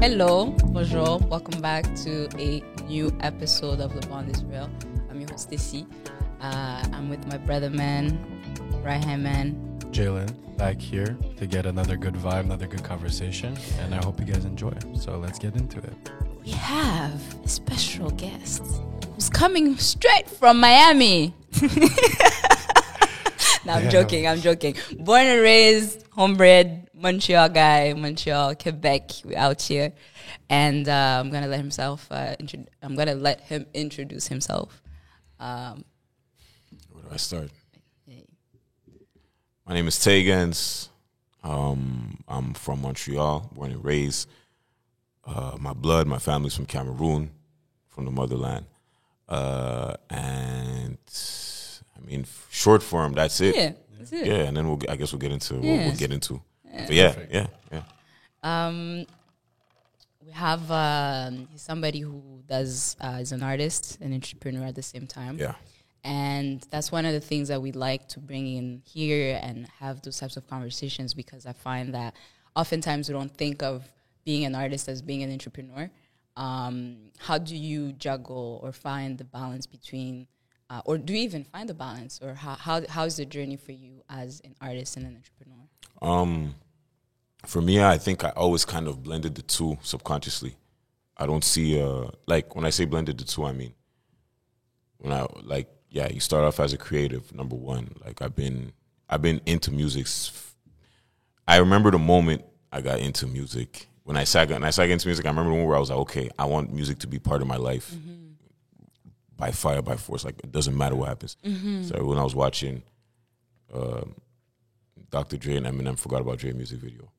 Hello, bonjour, welcome back to a new episode of The Bond is Real. I'm your host, Stecy. Uh, I'm with my brother man, Ryan man. Jaelen back here to get another good vibe, another good conversation, and I hope you guys enjoy. So let's get into it. We have a special guest who's coming straight from Miami. no, I'm joking, I'm joking. Born and raised, homebred, Montreal guy, Montreal, Quebec, we out here. And uh, I'm gonna let himself. Uh, intro- I'm gonna let him introduce himself. Um, Where do I start? My name is Taigenz. Um, I'm from Montreal, born and raised. Uh, my blood, my family's from Cameroon, from the motherland. Uh, and I mean, short form, that's it. yeah, that's it. Yeah, and then we'll, I guess we'll get into what Yes. we'll get into. But yeah, yeah, yeah. Um, we have um, somebody who does uh, is an artist, and entrepreneur at the same time. Yeah. And that's one of the things that we like to bring in here and have those types of conversations because I find that oftentimes we don't think of being an artist as being an entrepreneur. Um, how do you juggle or find the balance between, uh, or do you even find the balance, or how, how how's the journey for you as an artist and an entrepreneur? Um, for me, I think I always kind of blended the two subconsciously. I don't see uh like when I say blended the two, I mean when I like yeah, you start off as a creative. Number one, like I've been I've been into music. I remember the moment I got into music when I sat when I sat into music. I remember the moment where I was like, okay, I want music to be part of my life by fire by force. Like it doesn't matter what happens. So when I was watching. Um, Dr. Dre and Eminem forgot about Dre music video.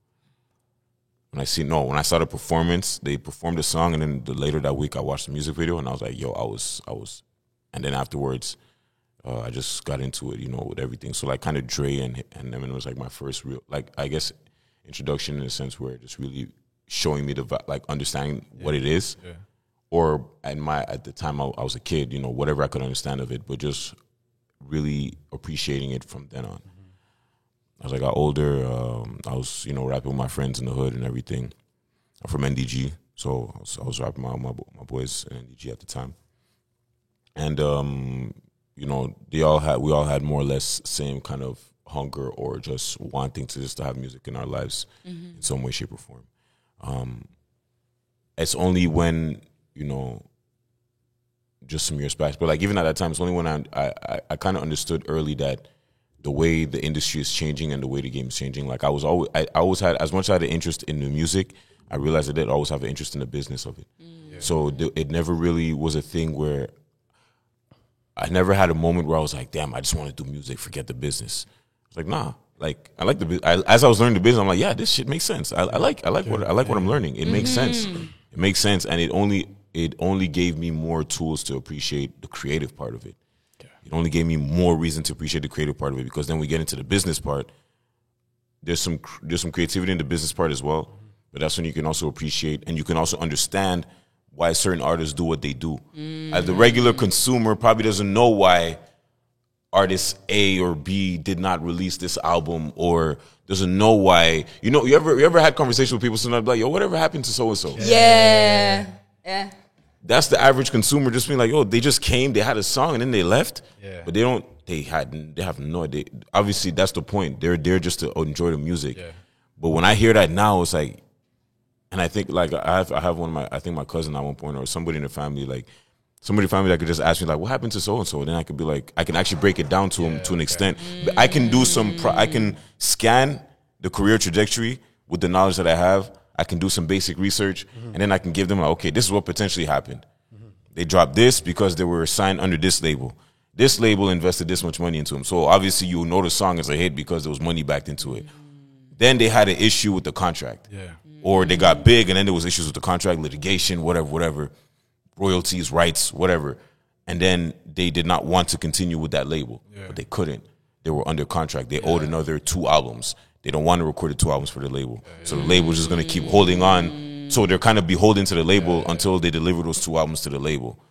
When I see no, when I saw the performance, they performed the song, and then the, later that week I watched the music video, and I was like, yo, I was, I was, and then afterwards, uh, I just got into it, you know, with everything. So like, kind of Dre and and Eminem was like my first real, like I guess, introduction in a sense where just really showing me the like understanding what it is, Yeah. Or at my at the time I, I was a kid, you know, whatever I could understand of it, but just really appreciating it from then on. As I got older, um, I was you know rapping with my friends in the hood and everything. I'm from NDG, so I was, I was rapping with my, my my boys in NDG at the time, and um, you know they all had we all had more or less same kind of hunger or just wanting to just to have music in our lives in some way, shape, or form. Um, it's only when you know just some years back. But like even at that time, it's only when I I, I, kind of understood early that the way the industry is changing and the way the game is changing. Like I was always I, I always had as much as I had an interest in the music, I realized I did always have an interest in the business of it. Mm. So th- it never really was a thing where I never had a moment where I was like, damn, I just want to do music, forget the business. It's like, nah. Like I like the I, as I was learning the business, I'm like, yeah, this shit makes sense. I, I like I like what I like what I'm learning. It makes sense. Mm-hmm. It makes sense, and it only it only gave me more tools to appreciate the creative part of it. It only gave me more reason to appreciate the creative part of it because then we get into the business part. There's some there's some creativity in the business part as well, but that's when you can also appreciate and you can also understand why certain artists do what they do. Mm. As the regular consumer probably doesn't know why artist A or B did not release this album or doesn't know why. You know, you ever you ever had conversation with people sometimes like, yo, whatever happened to so and so? Yeah, yeah. That's the average consumer just being like, oh, they just came, they had a song, and then they left. Yeah. But they don't. They had. They have no idea. Obviously, that's the point. They're there just to enjoy the music. Yeah. But when I hear that now, it's like, and I think like I have I have one of my I think my cousin at one point or somebody in the family like somebody in the family that could just ask me like what happened to so and so then I could be like I can actually break it down to him to an extent but I can do some pro- I can scan the career trajectory with the knowledge that I have I can do some basic research and then I can give them like okay this is what potentially happened. They dropped this because they were signed under this label. This label invested this much money into them. So obviously you know the song is a hit because there was money backed into it. Then they had an issue with the contract. Yeah. or they got big and then there was issues with the contract litigation whatever whatever royalties rights whatever. And then they did not want to continue with that label. But they couldn't. They were under contract. They owed another two albums they don't want to record the two albums for the label so the label is just going to keep holding on so they're kind of beholden to the label until they deliver those two albums to the label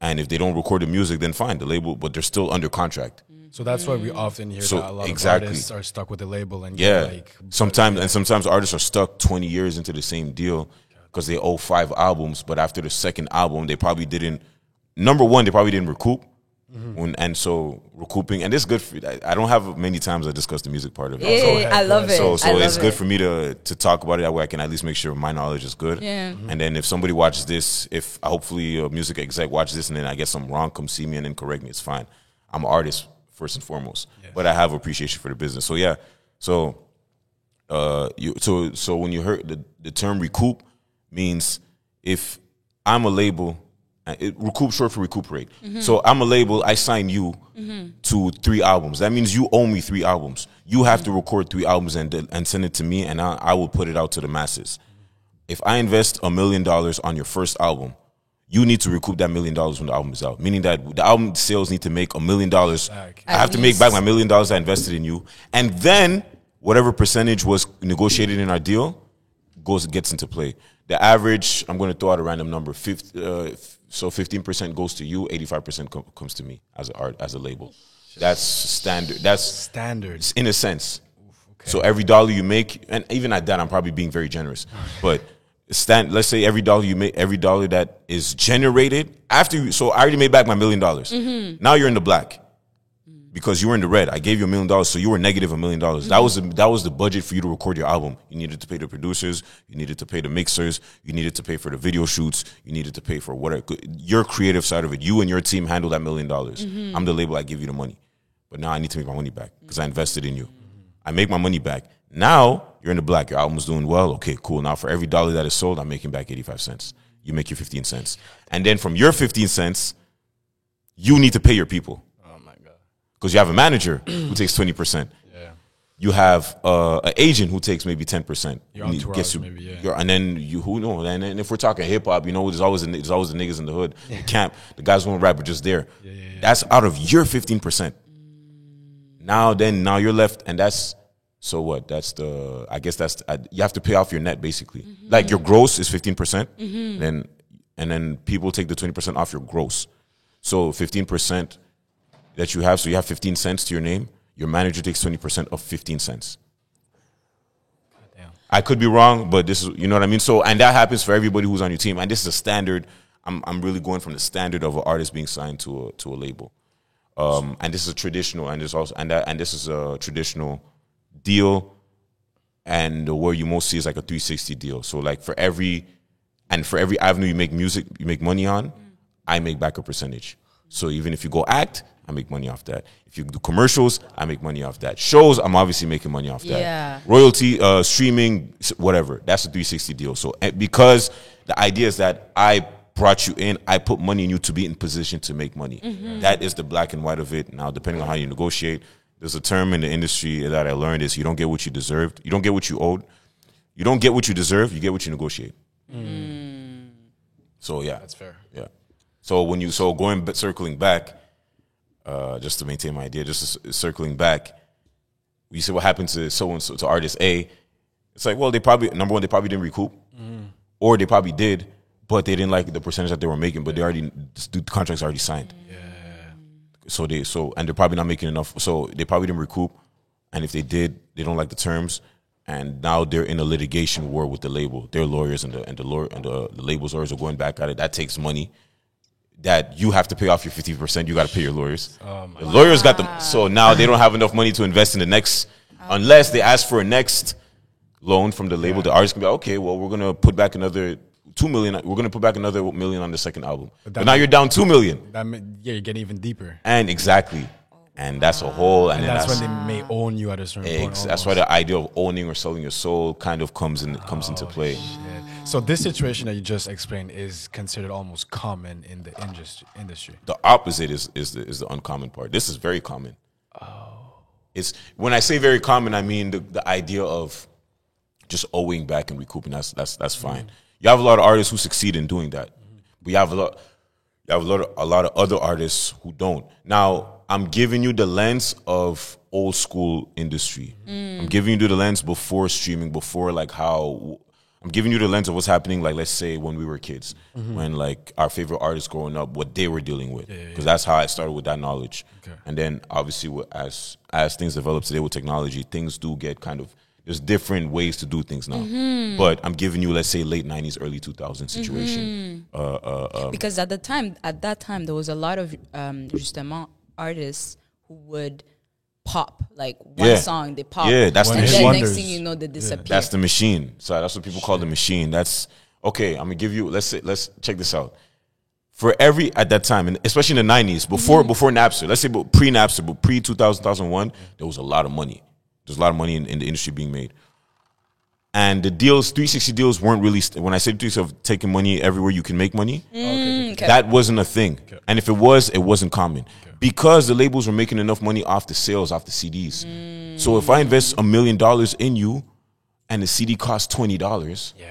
and if they don't record the music then fine the label but they're still under contract So that's why we often hear So, that a lot exactly. of artists are stuck with the label and Yeah. get like sometimes and sometimes artists are stuck 20 years into the same deal because they owe five albums, but after the second album, they probably didn't. Number one, they probably didn't recoup. When, and so recouping, and this is good for I, I don't have many times I discuss the music part of it. So- Yeah, I love it. so so it's good it. for me to to talk about it that way. I can at least make sure my knowledge is good. Yeah. And then if somebody watches this, if hopefully a music exec watches this and then I get something wrong, come see me and then correct me. It's fine. I'm an artist first and foremost, but I have appreciation for the business. So yeah. So uh, you so so when you heard the the term recoup means if I'm a label, it, recoup short for recuperate. So I'm a label. I sign you to three albums. That means you owe me three albums. You have to record three albums and and send it to me, and I, I will put it out to the masses. If I invest a million dollars on your first album, you need to recoup that million dollars when the album is out. Meaning that the album sales need to make a million dollars. I have to make back my million dollars I invested in you, and then whatever percentage was negotiated in our deal goes gets into play. The average, I'm going to throw out a random number. 50, uh, so 15% goes to you, 85% com- comes to me as a art as a label. That's standard. That's Standards. in a sense. So every dollar you make, and even at that, I'm probably being very generous. But stand, let's say every dollar you make, every dollar that is generated after you. So I already made back my million dollars. Mm-hmm. Now you're in the black because you were in the red. I gave you a million dollars, so you were negative a million dollars. That was the, mm-hmm. that was the budget for you to record your album. You needed to pay the producers, you needed to pay the mixers, you needed to pay for the video shoots, you needed to pay for whatever your creative side of it. You and your team handle that million dollars. Mm-hmm. I'm the label. I give you the money, but now I need to make my money back because I invested in you. Mm-hmm. I make my money back. Now you're in the black. Your album's doing well. Okay, cool. Now for every dollar that is sold, I'm making back 85 cents. You make your 15 cents, and then from your 15 cents, you need to pay your people. Because you have a manager who takes 20%. Yeah. You have uh, an agent who takes maybe 10%. Your You gets you- maybe, yeah. your- and then you, who knows? And then if we're talking hip hop, you know, there's always, the, there's always the niggas in the hood, the camp, the guys who won't rap are just there. That's out of your 15%. Now, then, now you're left, and that's, so what? That's the, I guess that's, uh, you have to pay off your net basically. Like your gross is 15%, percent then, and then people take the 20% off your gross. So 15% that you have, so you have 15 cents to your name, your manager takes 20% of 15 cents. I could be wrong, but this is, you know what I mean? So, and that happens for everybody who's on your team. And this is a standard. I'm, I'm really going from the standard of an artist being signed to a, to a label. Um, and this is a traditional, and this also, and that, and this is a traditional deal. And where you most see is like a 360 deal. So, like for every, and for every avenue you make music, you make money on, I make back a percentage. So even if you go act, I make money off that. If you do commercials, I make money off that. Shows, I'm obviously making money off that. Yeah. Royalty, uh, streaming, whatever. That's a 360 deal. So because the idea is that I brought you in, I put money in you to be in position to make money. That is the black and white of it. Now, depending on how you negotiate, there's a term in the industry that I learned is you don't get what you deserved. You don't get what you owed. You don't get what you deserve. You get what you negotiate. So yeah, That's fair. yeah. So when you so going but circling back, uh, just to maintain my idea, just c- circling back, you see what happened to so and so to artist A. It's like, well, they probably number one, they probably didn't recoup, or they probably did, but they didn't like the percentage that they were making. But they already the contracts already signed. Yeah. So they so and they're probably not making enough. So they probably didn't recoup, and if they did, they don't like the terms. And now they're in a litigation war with the label. Their lawyers and the and the lawyer and the, the label's lawyers are going back at it. That takes money that you have to pay off your 50%. You got to pay your lawyers. Oh the lawyers got them. So now they don't have enough money to invest in the next, oh. unless they ask for a next loan from the label. The artist can be like, okay, well, we're going to put back another two million. We're going to put back another million on the second album. But, that now mean- you're down two million. That mean, yeah, you're getting even deeper. And exactly. And that's a whole, and, And then that's, that's, when they may own you at a certain point. ex- that's why the idea of owning or selling your soul kind of comes in, comes into oh, play. Yeah. So this situation that you just explained is considered almost common in the industry. Industry. The opposite is is the, is the uncommon part. This is very common. Oh. It's when I say very common, I mean the, the idea of just owing back and recouping. That's that's that's mm-hmm. fine. You have a lot of artists who succeed in doing that, mm-hmm. but you have a lot. You have a lot of a lot of other artists who don't. Now, I'm giving you the lens of old school industry. Mm. I'm giving you the lens before streaming, before like how I'm giving you the lens of what's happening. Like let's say when we were kids, when like our favorite artists growing up, what they were dealing with, because that's how I started with that knowledge. Okay. And then obviously as as things develop today with technology, things do get kind of There's different ways to do things now. But I'm giving you, let's say, late '90s, early 2000s situation. Uh, uh, um, because at the time at that time there was a lot of um justement artists who would pop like one Yeah. song they pop Yeah, that's One the then machine. next thing you know they disappear That's the machine. So that's what people call the machine. That's okay. I'm gonna give you. Let's say, let's check this out. For every at that time, and especially in the '90s, before mm-hmm. before Napster, let's say pre Napster, but pre 2000 2001, there was a lot of money. There's a lot of money in, in the industry being made. And the deals, 360 deals, weren't really. St- when I say 360 of taking money everywhere you can make money, Okay. That wasn't a thing. And if it was, it wasn't common because the labels were making enough money off the sales, off the CDs. So if I invest a million dollars in you, and the CD costs twenty dollars, Yeah.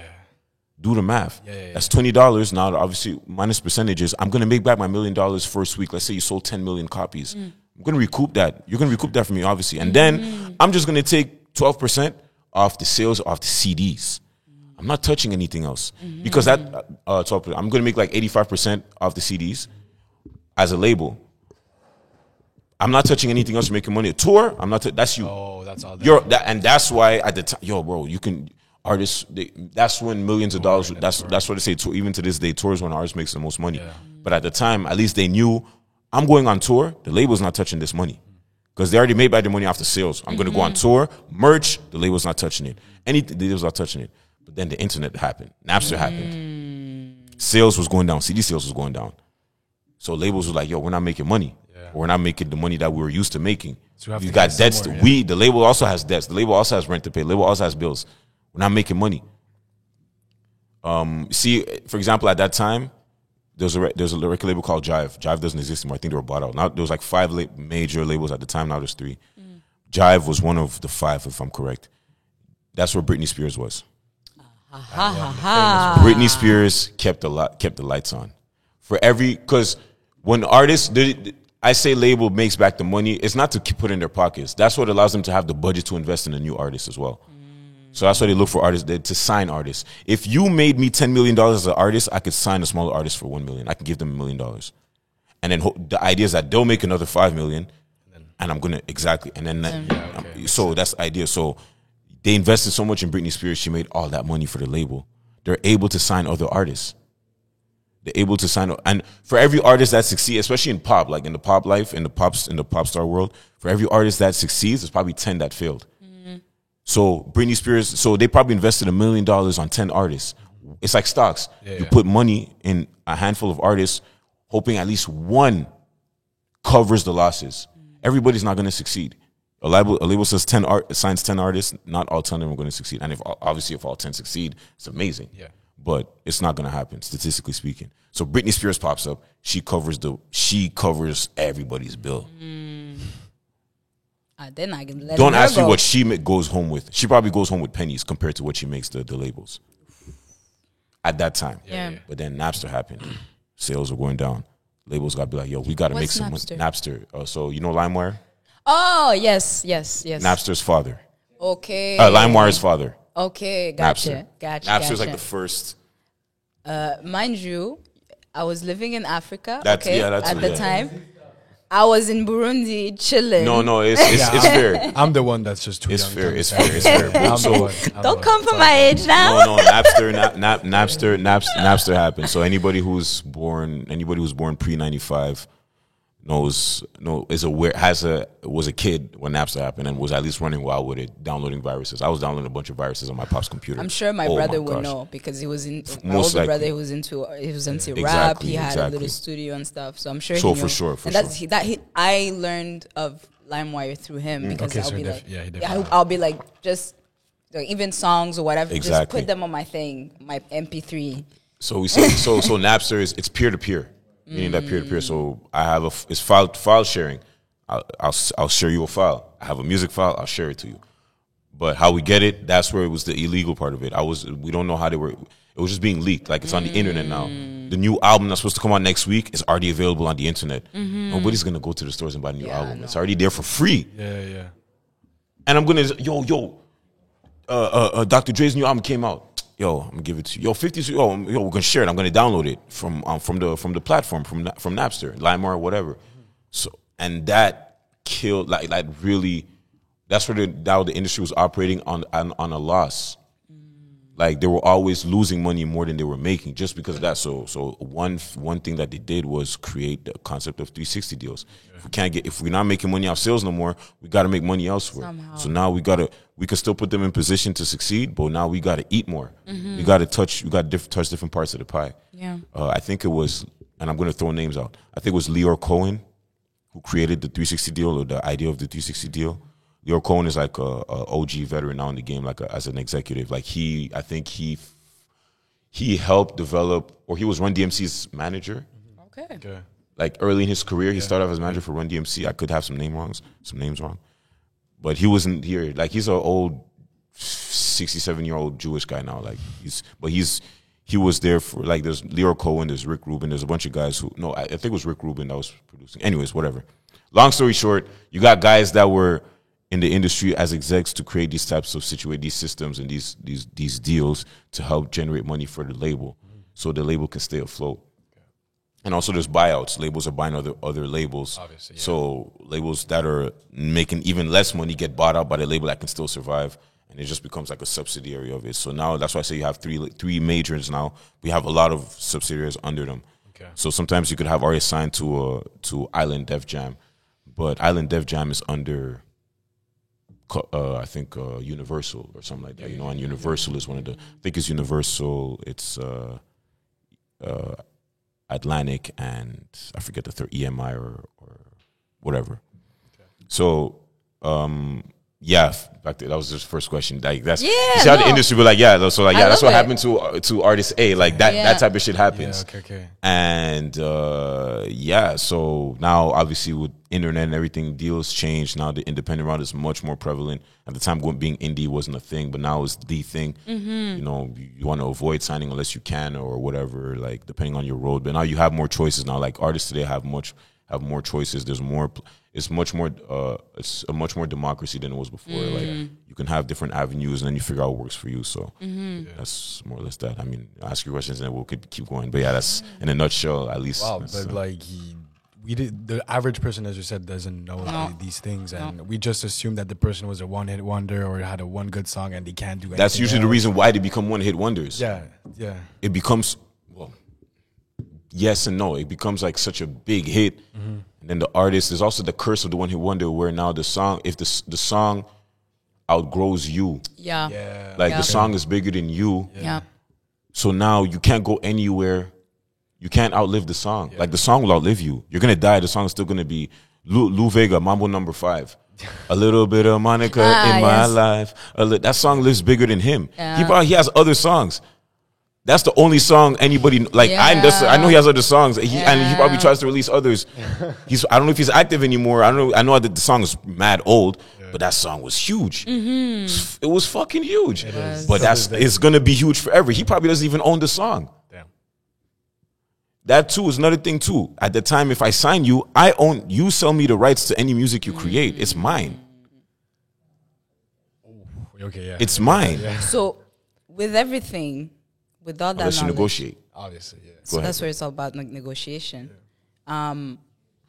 do the math. Yeah, yeah, yeah. That's twenty dollars. Now, obviously, minus percentages. I'm gonna make back my million dollars first week. Let's say you sold ten million copies. Mm. I'm gonna recoup that. You're gonna recoup that from me, obviously, and then mm. I'm just gonna take twelve percent off the sales off the CDs. I'm not touching anything else because that uh, 12%, I'm gonna make like 85 percent of the CDs as a label. I'm not touching anything else. Making money. A tour. I'm not. T- that's you. Oh, that's all. You're that, and that's why at the time, yo, bro, you can artists. They, that's when millions of dollars. That's that's what they say. Tour, even to this day, tours when artists makes the most money. But at the time, at least they knew I'm going on tour. The label's not touching this money because they already made back the money off the sales. I'm going to go on tour, merch. The label's not touching it. Anything, the label's not touching it. But then the internet happened. Napster happened. Sales was going down. CD sales was going down. So labels were like, "Yo, we're not making money. We're not making the money that we were used to making. So we have you to got debts. to, yeah. We the label also has debts. The label also has rent to pay. The label also has bills. We're not making money. Um, see, for example, at that time, there was a there's a record label called Jive. Jive doesn't exist anymore. I think they were bought out. Now there was like five la- major labels at the time. Now there's three. Jive was one of the five, if I'm correct. That's where Britney Spears was. Ha ha ha Britney Spears kept the li- kept the lights on for every because when artists the- I say label makes back the money, it's not to keep put in their pockets. That's what allows them to have the budget to invest in a new artist as well. So that's why they look for artists they, to sign artists. If you made me ten million dollars as an artist, I could sign a smaller artist for one million. I can give them a million dollars, and then ho- the idea is that they'll make another five million, and I'm gonna exactly, and then that, um, so that's the idea. So they invested so much in Britney Spears, she made all that money for the label. They're able to sign other artists. They're able to sign, and for every artist that succeeds, especially in pop, like in the pop life, in the pops, in the pop star world, for every artist that succeeds, there's probably ten that failed. Mm-hmm. So Britney Spears, so they probably invested a million dollars on ten artists. It's like stocks. you yeah. put money in a handful of artists, hoping at least one covers the losses. Mm. Everybody's not going to succeed. A label, a label says ten art signs ten artists. Not all ten of them are going to succeed. And if obviously if all ten succeed, it's amazing. Yeah. But it's not going to happen statistically speaking. So Britney Spears pops up. She covers the. She covers everybody's bill. Ah, then I can let Don't her ask me what she goes home with. She probably goes home with pennies compared to what she makes the, the labels. At that time. Yeah. But then Napster happened. Sales were going down. Labels got to be like, yo, we got to make some Napster? Napster. Uh, so you know LimeWire? Oh yes yes yes Napster's father. okay Uh, LimeWire's father. okay gotcha Napster. gotcha Napster's gotcha. like the first. uh, mind you I was living in Africa That's- okay yeah, that's at what- the yeah. time I was in Burundi chilling No, no, it's, it's, it's fair. I'm the one that's just too It's young. fair. It's fair. It's fair. I'm the So- one. I'm don't one. come for my age now No, no, Napster, Nap, Nap, Napster, Napster, Napster happened. So anybody who's born, anybody who's born pre ninety five, knows, no, is aware, has a was a kid when Napster happened and was at least running wild with it, downloading viruses. I was downloading a bunch of viruses on my pop's computer. I'm sure my Oh brother gosh. would know because he was in my most older likely. brother. He was into he was into rap. He had a little studio and stuff. So I'm sure. So he for knew. sure, for and that's sure. he, that he, I learned of LimeWire through him because Mm, Okay, I'll so be he like, def- yeah, I'll, I'll be like just like, even songs or whatever. Just put them on my thing, my MP3. So we say so so Napster is it's peer to peer, meaning that peer to peer. So I have a it's file file sharing. I'll, I'll s- I'll share you a file. I have a music file. I'll share it to you. But how we get it, that's where it was the illegal part of it. I was we don't know how they were. It was just being leaked. Like it's on the internet now. The new album that's supposed to come out next week is already available on the internet. Nobody's gonna go to the stores and buy a new Yeah, album. no. It's already there for free. Yeah, yeah. And I'm gonna yo yo, uh, uh, uh, Dr. Dre's new album came out. Yo, I'm gonna give it to you. Yo, 50. Yo, yo, we're gonna share it. I'm gonna download it from um, from the from the platform from from Napster, LimeWire, whatever. So and that killed like like really That's where the now the industry was operating on on, on a loss. Like they were always losing money more than they were making just because of that. So so one one thing that they did was create the concept of 360 deals. If we can't get if we're not making money off sales no more, we got to make money elsewhere. Somehow. So now we got to we can still put them in position to succeed, but now we got to eat more. We got to touch we got to diff- touch different parts of the pie. Yeah. Uh, I think it was, and I'm going to throw names out. I think it was Lyor Cohen who created the 360 deal or the idea of the 360 deal. Lyor Cohen is like a, a OG veteran now in the game, like a, as an executive. Like he, I think he he helped develop, or he was Run DMC's manager. Okay. Okay. Like early in his career, he started off as manager for Run DMC. I could have some name wrongs, some names wrong, but he wasn't here. Like he's an old, sixty-seven year old Jewish guy now. Like he's, but he's he was there for like there's Lyor Cohen, there's Rick Rubin, there's a bunch of guys who no, I, I think it was Rick Rubin that was producing. Anyways, whatever. Long story short, you got guys that were in the industry as execs to create these types of situate these systems and these these these deals to help generate money for the label, so the label can stay afloat. And also, there's buyouts. Labels are buying other other labels. Obviously, yeah. So labels that are making even less money get bought out by the label that can still survive, and it just becomes like a subsidiary of it. So now that's why I say you have three three majors now. We have a lot of subsidiaries under them. Okay. So sometimes you could have artists signed to a to Island Def Jam, but Island Def Jam is under. Uh, I think uh, Universal or something like that. You know, and Universal is one of the. I think it's Universal. It's uh, uh, Atlantic and I forget the third EMI or or whatever. So um yeah, back to, that was just first question. Like that's Yeah, you see how the no. industry be like, yeah, so like I yeah, that's what it. happened to uh, to artist A. Like that Yeah. that type of shit Yeah. happens. Okay. Okay. And uh, yeah, so now obviously with internet and everything, deals change. Now the independent route is much more prevalent. At the time, going being indie wasn't a thing, but now it's the thing. You know, you, you want to avoid signing unless you can or whatever, like depending on your road. But now you have more choices. Now, like artists today have much have more choices. There's more. It's much more. Uh, it's a much more democracy than it was before. Like you can have different avenues, and then you figure out what works for you. So that's more or less that. I mean, ask your questions, and we'll keep keep going. But yeah, that's in a nutshell, at least. Wow, but uh, like he, we did the average person, as you said, doesn't know No. the- these things, and we just assume that the person was a one-hit wonder or had a one good song and they can't do anything. that's usually the reason why they become one hit wonders. Yeah, yeah, It becomes well, yes and no. It becomes like such a big hit, and then the artist. There's also the curse of the one hit wonder, where now the song, if the the song outgrows you, Yeah. yeah. like Yeah. the song is bigger than you, Yeah. so now you can't go anywhere. You can't outlive the song. Like the song will outlive you. You're gonna die. The song is still gonna be Lou, Lou Bega, Mambo Number Five. A little bit of Monica Ah, in my yes. life. A li- that song lives bigger than him. He probably he has other songs. That's the only song anybody like. I that's, I know he has other songs, he, and he probably tries to release others. He's I don't know if he's active anymore. I don't know. I know that the song is mad old, but that song was huge. Mm-hmm. It was fucking huge. is. But So that's there's it's gonna be huge forever. He probably doesn't even own the song. Damn. That too is another thing too. At the time, if I sign you, I own you. Sell me the rights to any music you create. It's mm-hmm. mine. Okay, yeah. It's mine. So with everything, with all that Unless you negotiate. obviously, yeah. so ahead. that's where it's all about like, negotiation. Um,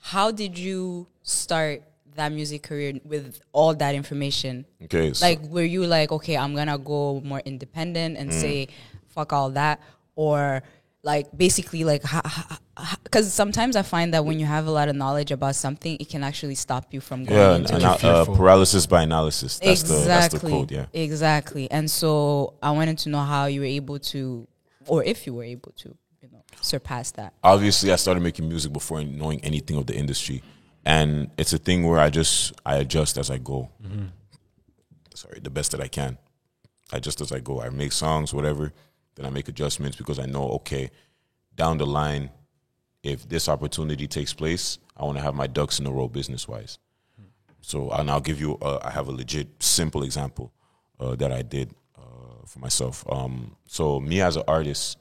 how did you start that music career with all that information? Okay. So, Like, were you like, okay, I'm gonna go more independent Mm. and say, fuck all that, or like basically like, because sometimes I find that when you have a lot of knowledge about something, it can actually stop you from going yeah, into and, it. uh, paralysis by analysis. That's exactly. the that's the code. Yeah. Exactly. And so I wanted to know how you were able to, or if you were able to, you know, surpass that. obviously I started making music before knowing anything of the industry, and it's a thing where I just I adjust as I go. Sorry, the best that I can. I adjust as I go. I make songs, whatever. Then I make adjustments because I know okay, down the line, if this opportunity takes place, I want to have my ducks in a row business wise. So and I'll give you uh, I have a legit simple example uh, that I did uh, for myself. Um, so me as an artist.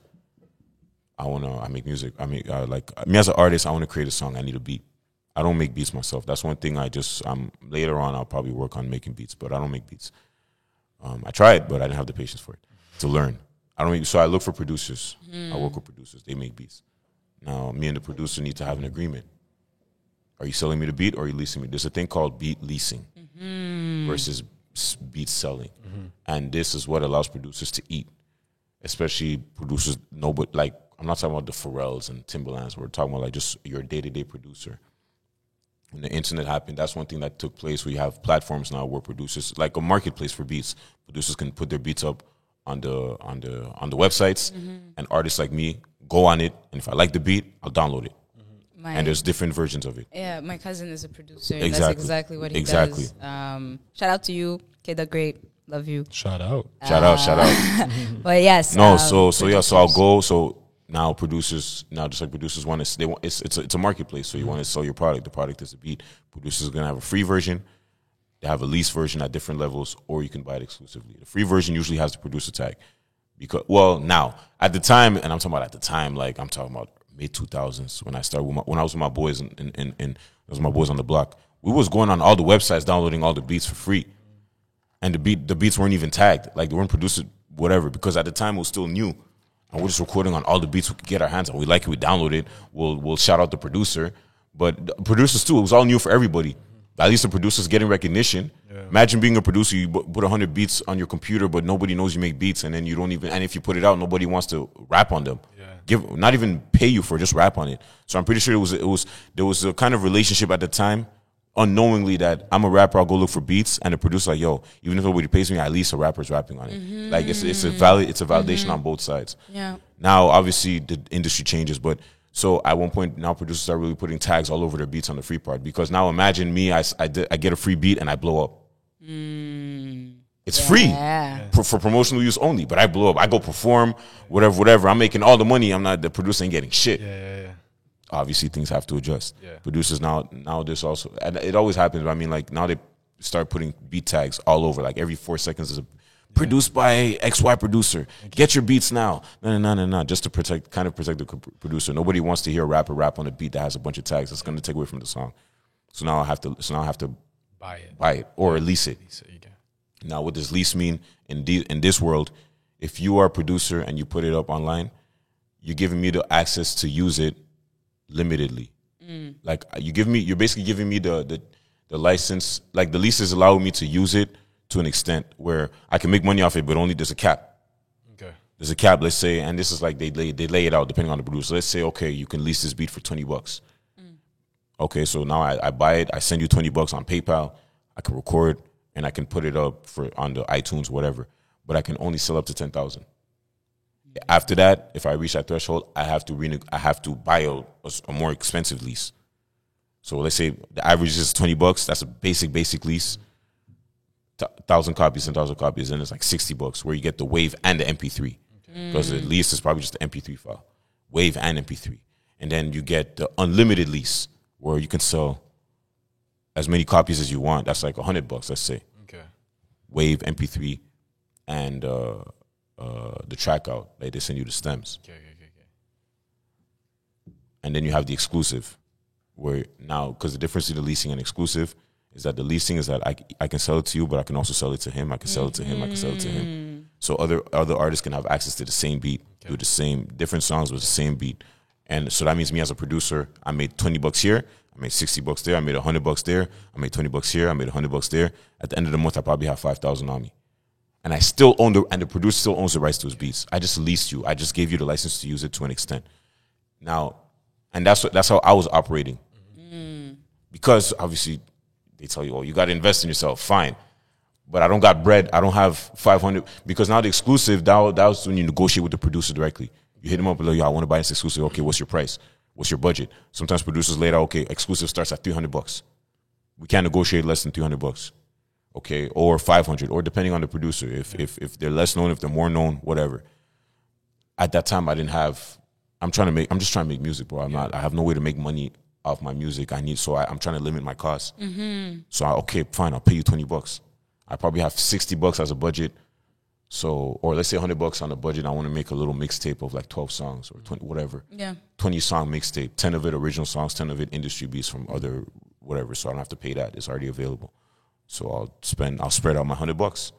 I wanna I make music. I mean, uh, like me as an artist, I want to create a song. I need a beat. I don't make beats myself. That's one thing I just um later on I'll probably work on making beats, but I don't make beats. Um, I tried, but I didn't have the patience for it to learn. I don't. Make, so I look for producers. I work hmm. with producers. They make beats. Now me and the producer need to have an agreement. Are you selling me the beat or are you leasing me? There's a thing called beat leasing mm-hmm. versus beat selling, mm-hmm. and this is what allows producers to eat, especially producers. No, but like I'm not talking about the Pharrells and Timbalands. We're talking about like just your day to day producer. When the internet happened, that's one thing that took place. We have platforms now where producers, like a marketplace for beats, producers can put their beats up on the on the on the websites, and artists like me go on it, and if I like the beat, I'll download it. My, And there's different versions of it. yeah, my cousin is a producer. Exactly. That's exactly what he Exactly. does. Um, shout out to you, Kid the Great. Love you. Shout out. Shout out, shout out. But yes. No, um, so so yeah, so I'll go. So now producers now just like producers want to they want it's it's a, it's a marketplace. So you want to sell your product. The product is a beat. Producers are gonna have a free version. They have a lease version at different levels, or you can buy it exclusively. The free version usually has the producer tag. Because well, now at the time, and I'm talking about at the time, like I'm talking about mid 2000s when I started with my, when I was with my boys and and and, was my boys on the block. We was going on all the websites downloading all the beats for free and the beat the beats weren't even tagged, like they weren't produced whatever, because at the time it was still new. And we're just recording on all the beats we could get our hands on. We like it, we download it. We'll we'll shout out the producer. But the producers too, it was all new for everybody. At least the producers getting recognition. Imagine being a producer, you bu- put hundred beats on your computer, but nobody knows you make beats, and then you don't even. And if you put it out, nobody wants to rap on them. Give not even pay you for it, just rap on it. So I'm pretty sure it was it was there was a kind of relationship at the time unknowingly that I'm a rapper, I'll go look for beats, and the producer like, yo, even if nobody pays me, at least a rapper's rapping on it. Like it's it's a mm-hmm. valid it's a validation mm-hmm. on both sides. Yeah. Now, obviously, the industry changes, but so at one point now producers are really putting tags all over their beats on the free part because now imagine me, I s- I, did- I get a free beat and I blow up. Mm. It's free Yeah. for, for promotional use only, but I blow up. I go perform, whatever, whatever. I'm making all the money. I'm not the producer ain't getting shit Yeah, yeah, yeah. obviously things have to adjust. Yeah. Producers now now this also and it always happens. But I mean, like now they start putting beat tags all over. Like every four seconds is a produced by XY producer. Get your beats now. No, no, no, no, no. Just to protect, kind of protect the producer. Nobody wants to hear a rapper rap on a beat that has a bunch of tags. That's going to take away from the song. So now I have to. So now I have to Buy it. buy it or lease it. You can. Now, what does lease mean in the, in this world? If you are a producer and you put it up online, you're giving me the access to use it limitedly. Mm. Like you give me, you're basically giving me the the the license. Like the lease is allowing me to use it to an extent where I can make money off it, but only there's a cap. Okay. There's a cap. Let's say, and this is like they lay they lay it out depending on the producer. Let's say, okay, you can lease this beat for twenty bucks. Mm. Okay, so now I, I buy it. I send you twenty bucks on PayPal. I can record and I can put it up for on the iTunes, whatever. But I can only sell up to ten thousand. After that, if I reach that threshold, I have to reneg- I have to buy a, a more expensive lease. So let's say the average is twenty bucks. That's a basic basic lease. Th- thousand copies, ten thousand copies, and it's like sixty bucks where you get the wave and the MP3 because the lease is probably just the MP3 file, wave and MP3, and then you get the unlimited lease where you can sell as many copies as you want. That's like hundred bucks, let's say, Okay. wave, MP3, and uh, uh, the track out. Like they send you the stems Okay. Okay. Okay. okay. and then you have the exclusive where now because the difference between the leasing and exclusive is that the leasing is that I, I can sell it to you but i can also sell it to him. I can sell it to him. I can sell it to him. Mm. So other other artists can have access to the same beat do the same different songs with the same beat. And so that means me as a producer i made 20 bucks here i made 60 bucks there i made 100 bucks there i made 20 bucks here i made 100 bucks there. At the end of the month i probably have 5000 on me. And i still own the and the producer still owns the rights to his beats. I just leased you. I just gave you the license to use it to an extent. Now, and that's what that's how I was operating. Mm. Because obviously they tell you, oh, you got to invest in yourself. Fine, but I don't got bread. I don't have five hundred because now the exclusive that that was when you negotiate with the producer directly. You hit them up, like, yo, I want to buy this exclusive. Okay, what's your price? What's your budget? Sometimes producers later, okay, exclusive starts at three hundred bucks. We can't negotiate less than three hundred bucks. Okay, or five hundred, or depending on the producer. If if if they're less known, if they're more known, whatever at that time I didn't have. I'm trying to make. I'm just trying to make music, bro. I'm not. I have no way to make money off my music. I need. So I, I'm trying to limit my costs. Mm-hmm. So I, okay, fine. I'll pay you twenty bucks. I probably have sixty bucks as a budget. So or let's say hundred bucks on the budget. I want to make a little mixtape of like twelve songs or twenty whatever. Yeah. Twenty song mixtape. Ten of it original songs. Ten of it industry beats from other whatever. So I don't have to pay that. It's already available. So I'll spend. I'll spread out my hundred bucks.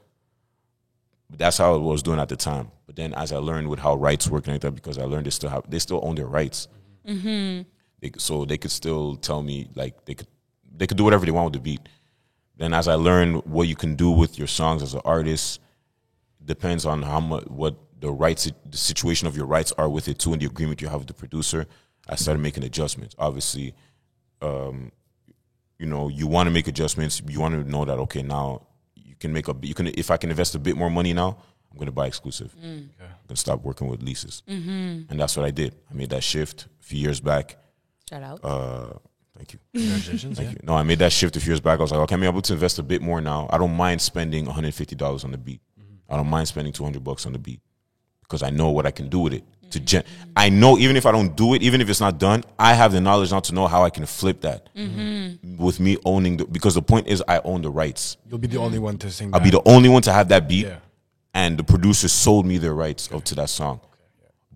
But that's how I was doing at the time. But then as I learned with how rights work and like that, because I learned they still have they still own their rights. Mm-hmm. They, so they could still tell me like they could they could do whatever they want with the beat. Then as I learn what you can do with your songs as an artist, depends on how much what the rights the situation of your rights are with it too and the agreement you have with the producer. I started making adjustments. Obviously, um, you know, you want to make adjustments. You want to know that okay, now you can make a you can if I can invest a bit more money now, I'm going to buy exclusive. I'm going to stop working with leases, and that's what I did. I made that shift a few years back. Shout out. Uh, thank you. Congratulations. Thank yeah. you. No, I made that shift a few years back. I was like, okay, I'm able to invest a bit more now. I don't mind spending 150 dollars on the beat. Mm-hmm. I don't mind spending 200 bucks on the beat because I know what I can do with it. To mm-hmm. gen- I know even if I don't do it, even if it's not done, I have the knowledge now to know how I can flip that mm-hmm. with me owning the. Because the point is, I own the rights. You'll be the only one to sing. I'll be the only one to have that beat, Yeah. and the producer sold me their rights up to that song.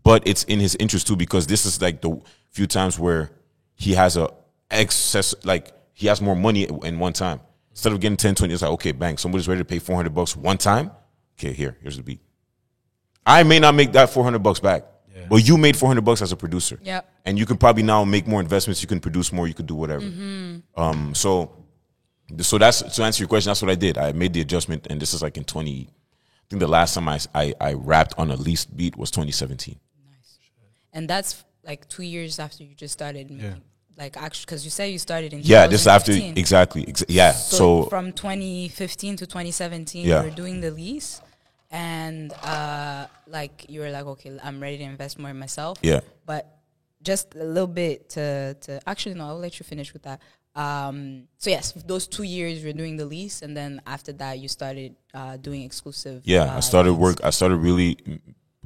But it's in his interest too because this is like the few times where he has a excess, like he has more money in one time. Instead of getting 10, 20, it's like, okay, bang, somebody's ready to pay 400 bucks one time. Okay, here, here's the beat. I may not make that 400 bucks back, but you made 400 bucks as a producer. Yep. And you can probably now make more investments. You can produce more. You can do whatever. Um, so, so that's to answer your question. That's what I did. I made the adjustment, and this is like in 20. I think the last time I I, I rapped on a leased beat was 2017. Nice. and that's like two years after you just started. Making, Like actually, because you said you started in Yeah, just after exactly. Ex- yeah. So, So, from 2015 to 2017, Yeah. you were doing the lease, and uh, like you were like, okay, I'm ready to invest more in myself. yeah, But just a little bit to to actually no, I'll let you finish with that. Um, so yes, those two years you're doing the lease, and then after that you started uh, doing exclusive. yeah. uh, I started leads. work. I started really.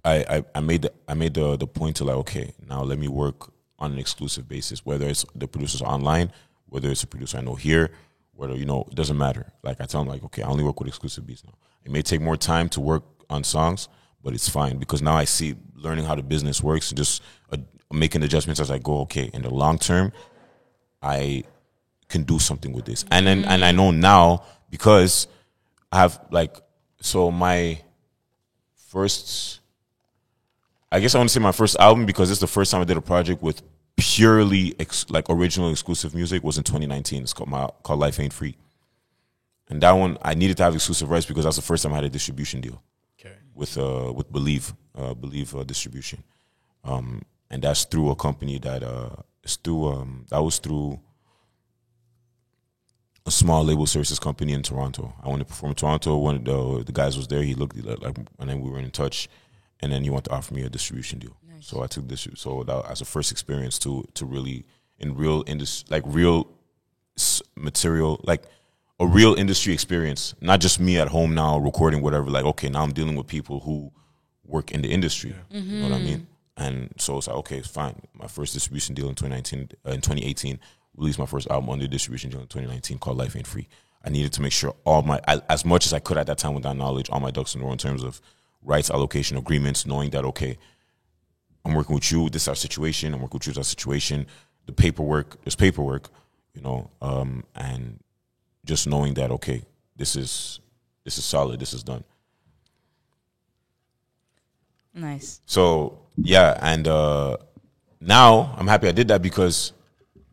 I, I, I made the I made the the point to like okay now let me work on an exclusive basis whether it's the producers online whether it's a producer I know here whether you know it doesn't matter. Like I tell them like okay I only work with exclusive beats now. It may take more time to work on songs but it's fine because now I see learning how the business works and just uh, making adjustments as I go. Okay in the long term I can do something with this. And then and I know now because I have like so my first I guess I want to say my first album because it's the first time I did a project with purely ex, like original exclusive music was in 2019. It's called my called Life Ain't Free. And that one I needed to have exclusive rights because that's the first time I had a distribution deal Okay. with uh with Believe uh Believe uh, distribution, um and that's through a company that uh is through um that was through a small label services company in Toronto. I went to perform in Toronto. One of the the guys was there. He looked like, like and then we were in touch, and then he wanted to offer me a distribution deal. So I took this. So that as a first experience to to really in real industry like real material like a real industry experience, not just me at home now recording whatever. Like, okay, now I'm dealing with people who work in the industry. You know what I mean? And so it's like, okay, fine. My first distribution deal in 2019, uh, in 2018, released my first album under distribution deal in 2019 called Life Ain't Free. I needed to make sure all my, I, as much as I could at that time with that knowledge, all my ducks in a row in terms of rights allocation agreements, knowing that, okay, I'm working with you. This is our situation. I'm working with you. This is our situation. The paperwork, there's paperwork, you know, um, and just knowing that okay, this is this is solid. This is done. Nice. So yeah, and uh, now I'm happy I did that because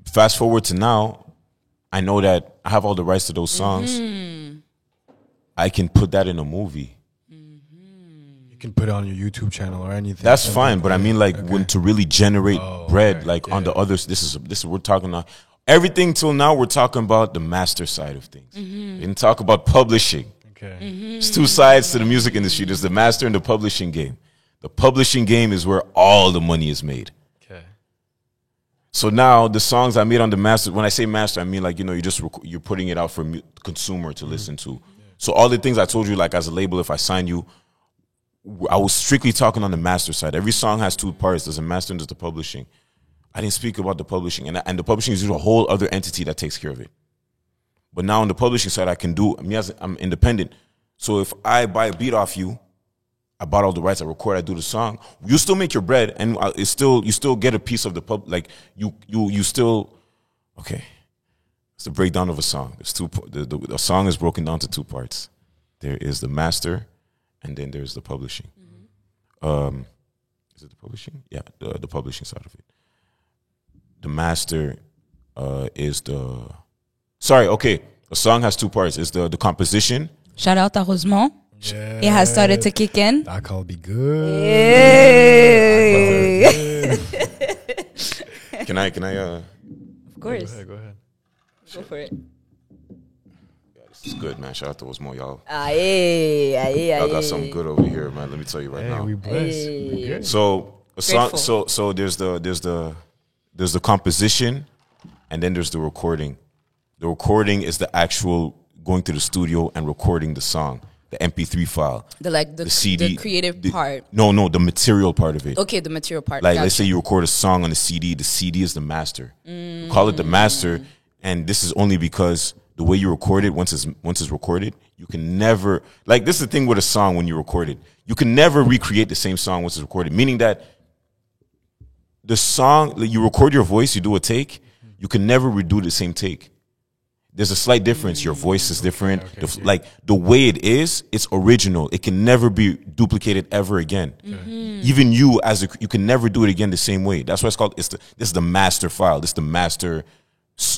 fast forward to now, I know that I have all the rights to those songs. I can put that in a movie. You can put it on your YouTube channel or anything. That's Something. fine, but I mean, like when to really generate Oh, bread, okay. like on the others. This is this is we're talking about everything till now. We're talking about the master side of things. Mm-hmm. We didn't talk about publishing. Okay. Mm-hmm. There's two sides to the music industry. There's the master and the publishing game. The publishing game is where all the money is made. Okay. So now the songs I made on the master. When I say master, I mean like you know you just rec- you're putting it out for mu- consumer to mm-hmm. listen to. So all the things I told you, like as a label, if I sign you, w- I was strictly talking on the master side. Every song has two parts. There's a master and there's the publishing. I didn't speak about the publishing, and and the publishing is a whole other entity that takes care of it. But now on the publishing side, I can do. Me as I'm independent. So if I buy a beat off you, I bought all the rights. I record. I do the song. You still make your bread, and uh, it's still you still get a piece of the pub. Like you you you still okay. It's the breakdown of a song. There's two. The, the, the song is broken down to two parts. There is the master, and then there's the publishing. Um, is it the publishing? Yeah, the, the publishing side of it. the master uh, is the. Sorry, okay. A song has two parts. It's the the composition. Shout out to Rosemont. Yeah. It has started to kick in. That call be good. Hey. Can I? Can I? Uh, Of course. Go ahead. Go ahead. Go for it. This is good, man. Shout out to Osmo, y'all. Ah, aye, aye, ah, ah, Y'all got aye. something good over here, man. Let me tell you right Hey, now. we blessed. We good. So a so so there's the there's the there's the composition, and then there's the recording. The recording is the actual going to the studio and recording the song, the MP3 file, The like the, the CD, the creative the- part. No, no, the material part of it. Okay, the material part. Like Gotcha. let's say you record a song on the CD, the CD is the master. You call it the master, and this is only because the way you record it once it's once it's recorded, you can never like this is the thing with a song when you record it. You can never recreate the same song once it's recorded. Meaning that the song like, you record your voice, you do a take, you can never redo the same take. There's a slight difference. Your voice is different. The f- like the way it is, it's original. It can never be duplicated ever again. Mm-hmm. Even you, as a, you can never do it again the same way. That's why it's called. It's the this is the master file. This is the master, s-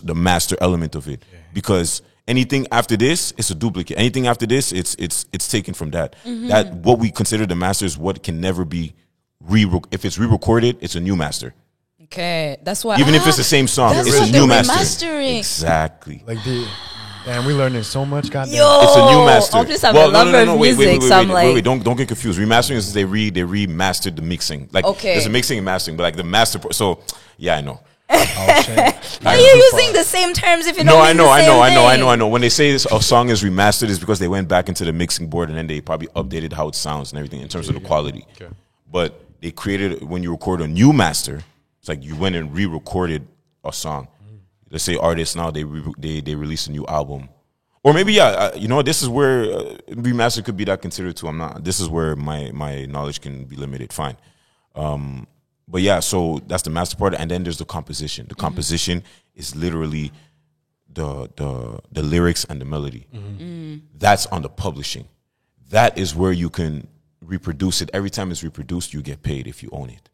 the master element of it. Because anything after this, it's a duplicate. Anything after this, it's it's it's taken from that. That what we consider the master is what can never be re. If it's re-recorded, it's a new master. okay, that's why. Even if Ah, it's the same song, it's a new master. remastering. Exactly. Like the, and we learning so much. Goddamn. Yo, It's a new master. I'm just I'm a lover of Wait, music, wait, wait, so wait, I'm wait, like, wait, wait, Don't don't get confused. Remastering is they re they remastered the mixing. Like Okay. there's a mixing and mastering, but like the master. pro- So yeah, I know. Oh, shit. Are you using the same terms if you No, don't I know, I know, I know, I know, I know. When they say this, a song is remastered, is because they went back into the mixing board and then they probably updated how it sounds and everything in terms of the quality. Okay. But they created when you record a new master, it's like you went and re-recorded a song. Let's say artists now they re- they they release a new album, or maybe yeah, uh, you know this is where uh, remaster could be that considered too. I'm not. This is where my my knowledge can be limited. Fine. Um, but yeah, so that's the master part, and then there's the composition. The composition is literally the the the lyrics and the melody. That's on the publishing. That is where you can reproduce it. Every time it's reproduced, you get paid if you own it.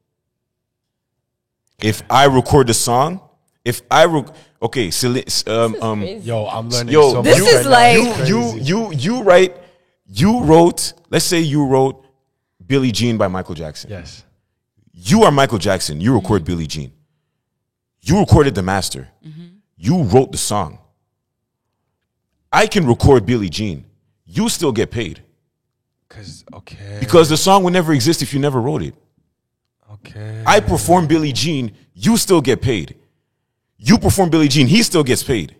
If I record the song, if I rec- okay, Celine, um, um, Yo, I'm learning Yo, so This much is right like- It's you crazy. you you write, you wrote. Let's say you wrote "Billie Jean" by Michael Jackson. Yes. You are Michael Jackson. You record mm-hmm. Billie Jean. You recorded the master. Mm-hmm. You wrote the song. I can record Billie Jean. You still get paid Cause okay. because the song would never exist if you never wrote it. okay. I perform Billie Jean. You still get paid. You perform Billie Jean. He still gets paid.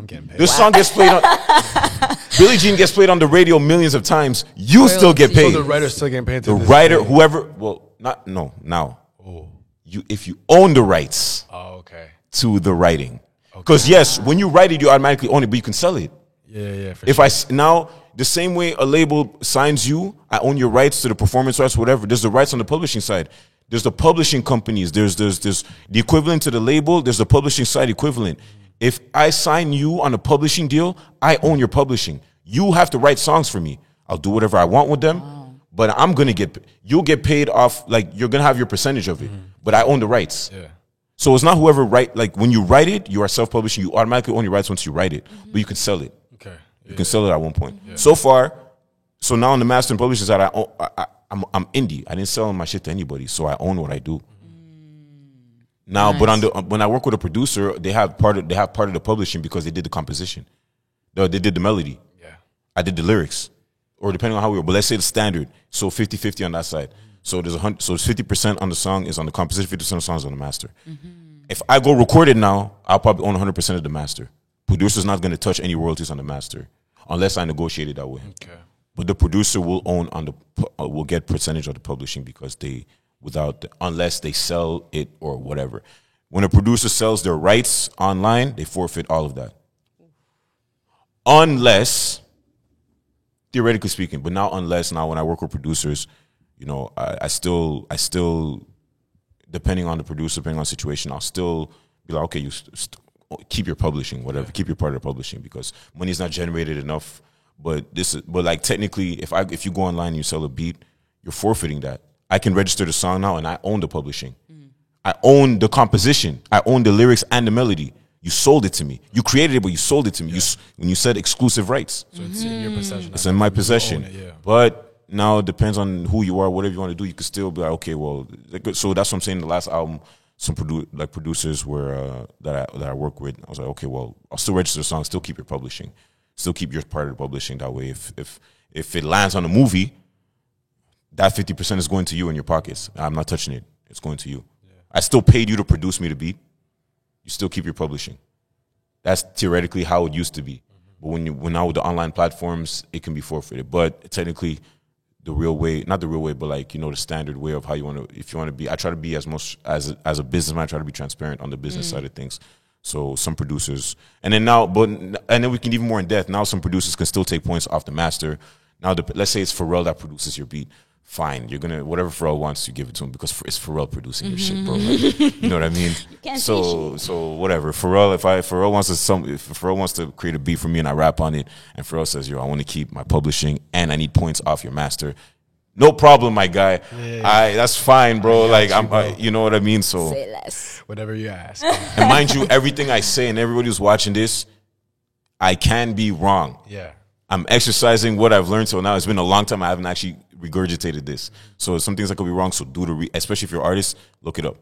Damn, I'm getting paid. This song gets played on. Billie Jean gets played on the radio millions of times. You still get so paid. the writer's still getting paid. To the this writer, day. whoever, well, not no now. Oh. You if you own the rights Oh, okay. to the writing, because yes, when you write it, you automatically own it, but you can sell it. Yeah, yeah. For If sure. I s- now the same way a label signs you, I own your rights to the performance rights, whatever. There's the rights on the publishing side. There's the publishing companies. There's there's there's the equivalent to the label. There's the publishing side equivalent. If I sign you on a publishing deal, I own your publishing. You have to write songs for me. I'll do whatever I want with them, but I'm gonna get you'll get paid off. Like you're gonna have your percentage of it, mm-hmm. but I own the rights. yeah. So it's not whoever write like when you write it, you are self publishing. You automatically own your rights once you write it, mm-hmm. but you can sell it. Okay. You can sell it at one point. So far, so now on the master and publishing side, I, own, I, I I'm I'm indie. I didn't sell my shit to anybody, so I own what I do. Now, but on the when I work with a producer, they have part of they have part of the publishing because they did the composition, they, they did the melody. Yeah. I did the lyrics, or depending on how we were. But let's say the standard, so 50-50 on that side. So there's a hundred, so fifty percent on the song is on the composition, fifty percent of the song is on the master. If I go record it now, I'll probably own hundred percent of the master. Producer's not going to touch any royalties on the master unless I negotiate it that way. Okay. But the producer will own on the uh, will get percentage of the publishing because they without the, unless they sell it or whatever. When a producer sells their rights online, they forfeit all of that. Unless theoretically speaking, but now unless now when I work with producers, you know, I, I still I still depending on the producer, depending on the situation, I'll still be like, okay, you st- st- keep your publishing, whatever, keep your part of the publishing because money's not generated enough. But this is, but like technically, if I if you go online and you sell a beat, you're forfeiting that. I can register the song now and I own the publishing. I own the composition. I own the lyrics and the melody. You sold it to me. You created it, but you sold it to me. You when you said exclusive rights, So it's in your possession. it's in my possession. it, yeah. But now it depends on who you are, whatever you want to do. You could still be like, okay, well, so that's what I'm saying. The last album, some produ- like producers were uh, that I that I work with. I was like, okay, well, I'll still register the song, still keep your publishing, still keep your part of the publishing. That way, if if if it lands on a movie, that fifty percent is going to you in your pockets. I'm not touching it. It's going to you. I still paid you to produce me the beat. You still keep your publishing. That's theoretically how it used to be. But when you when now with the online platforms, it can be forfeited. But technically, the real way, not the real way, but like you know the standard way of how you want to. If you want to be, I try to be as much as as a businessman. I try to be transparent on the business mm. side of things. So some producers, and then now, but and then we can even more in depth. Now some producers can still take points off the master. Now, the, let's say it's Pharrell that produces your beat. Fine, you're gonna whatever Pharrell wants, you give it to him because it's Pharrell producing your shit, bro. Mm-hmm. Like, you know what I mean? so so whatever. Pharrell, if I Pharrell wants to some, if Pharrell wants to create a beat for me and I rap on it, and Pharrell says, "Yo, I want to keep my publishing and I need points off your master." No problem, my guy. I that's fine, bro. Like I'm, I, you know what I mean. So Say less. Whatever you ask. and mind you, everything I say and everybody who's watching this, I can be wrong. yeah. I'm exercising what I've learned till now. It's been a long time. I haven't actually regurgitated this. So some things I could be wrong. So do the, re- especially if you're an artist, look it up.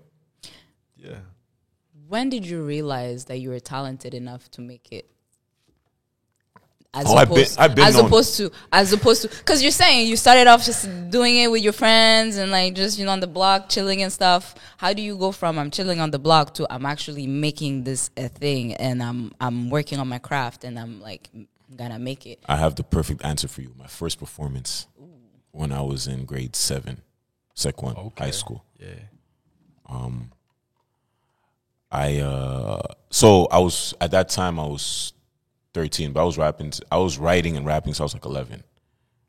Yeah. When did you realize that you were talented enough to make it? As Oh, I've been- I've been as known- opposed to as opposed to because you're saying you started off just doing it with your friends and like just you know on the block chilling and stuff. How do you go from I'm chilling on the block to I'm actually making this a thing and I'm I'm working on my craft and I'm like gonna make it. I have the perfect answer for you. My first performance when I was in grade seven, sec one, Okay. high school. Yeah. Um. I uh so I was at that time I was 13, but I was rapping I was writing and rapping since I was like 11.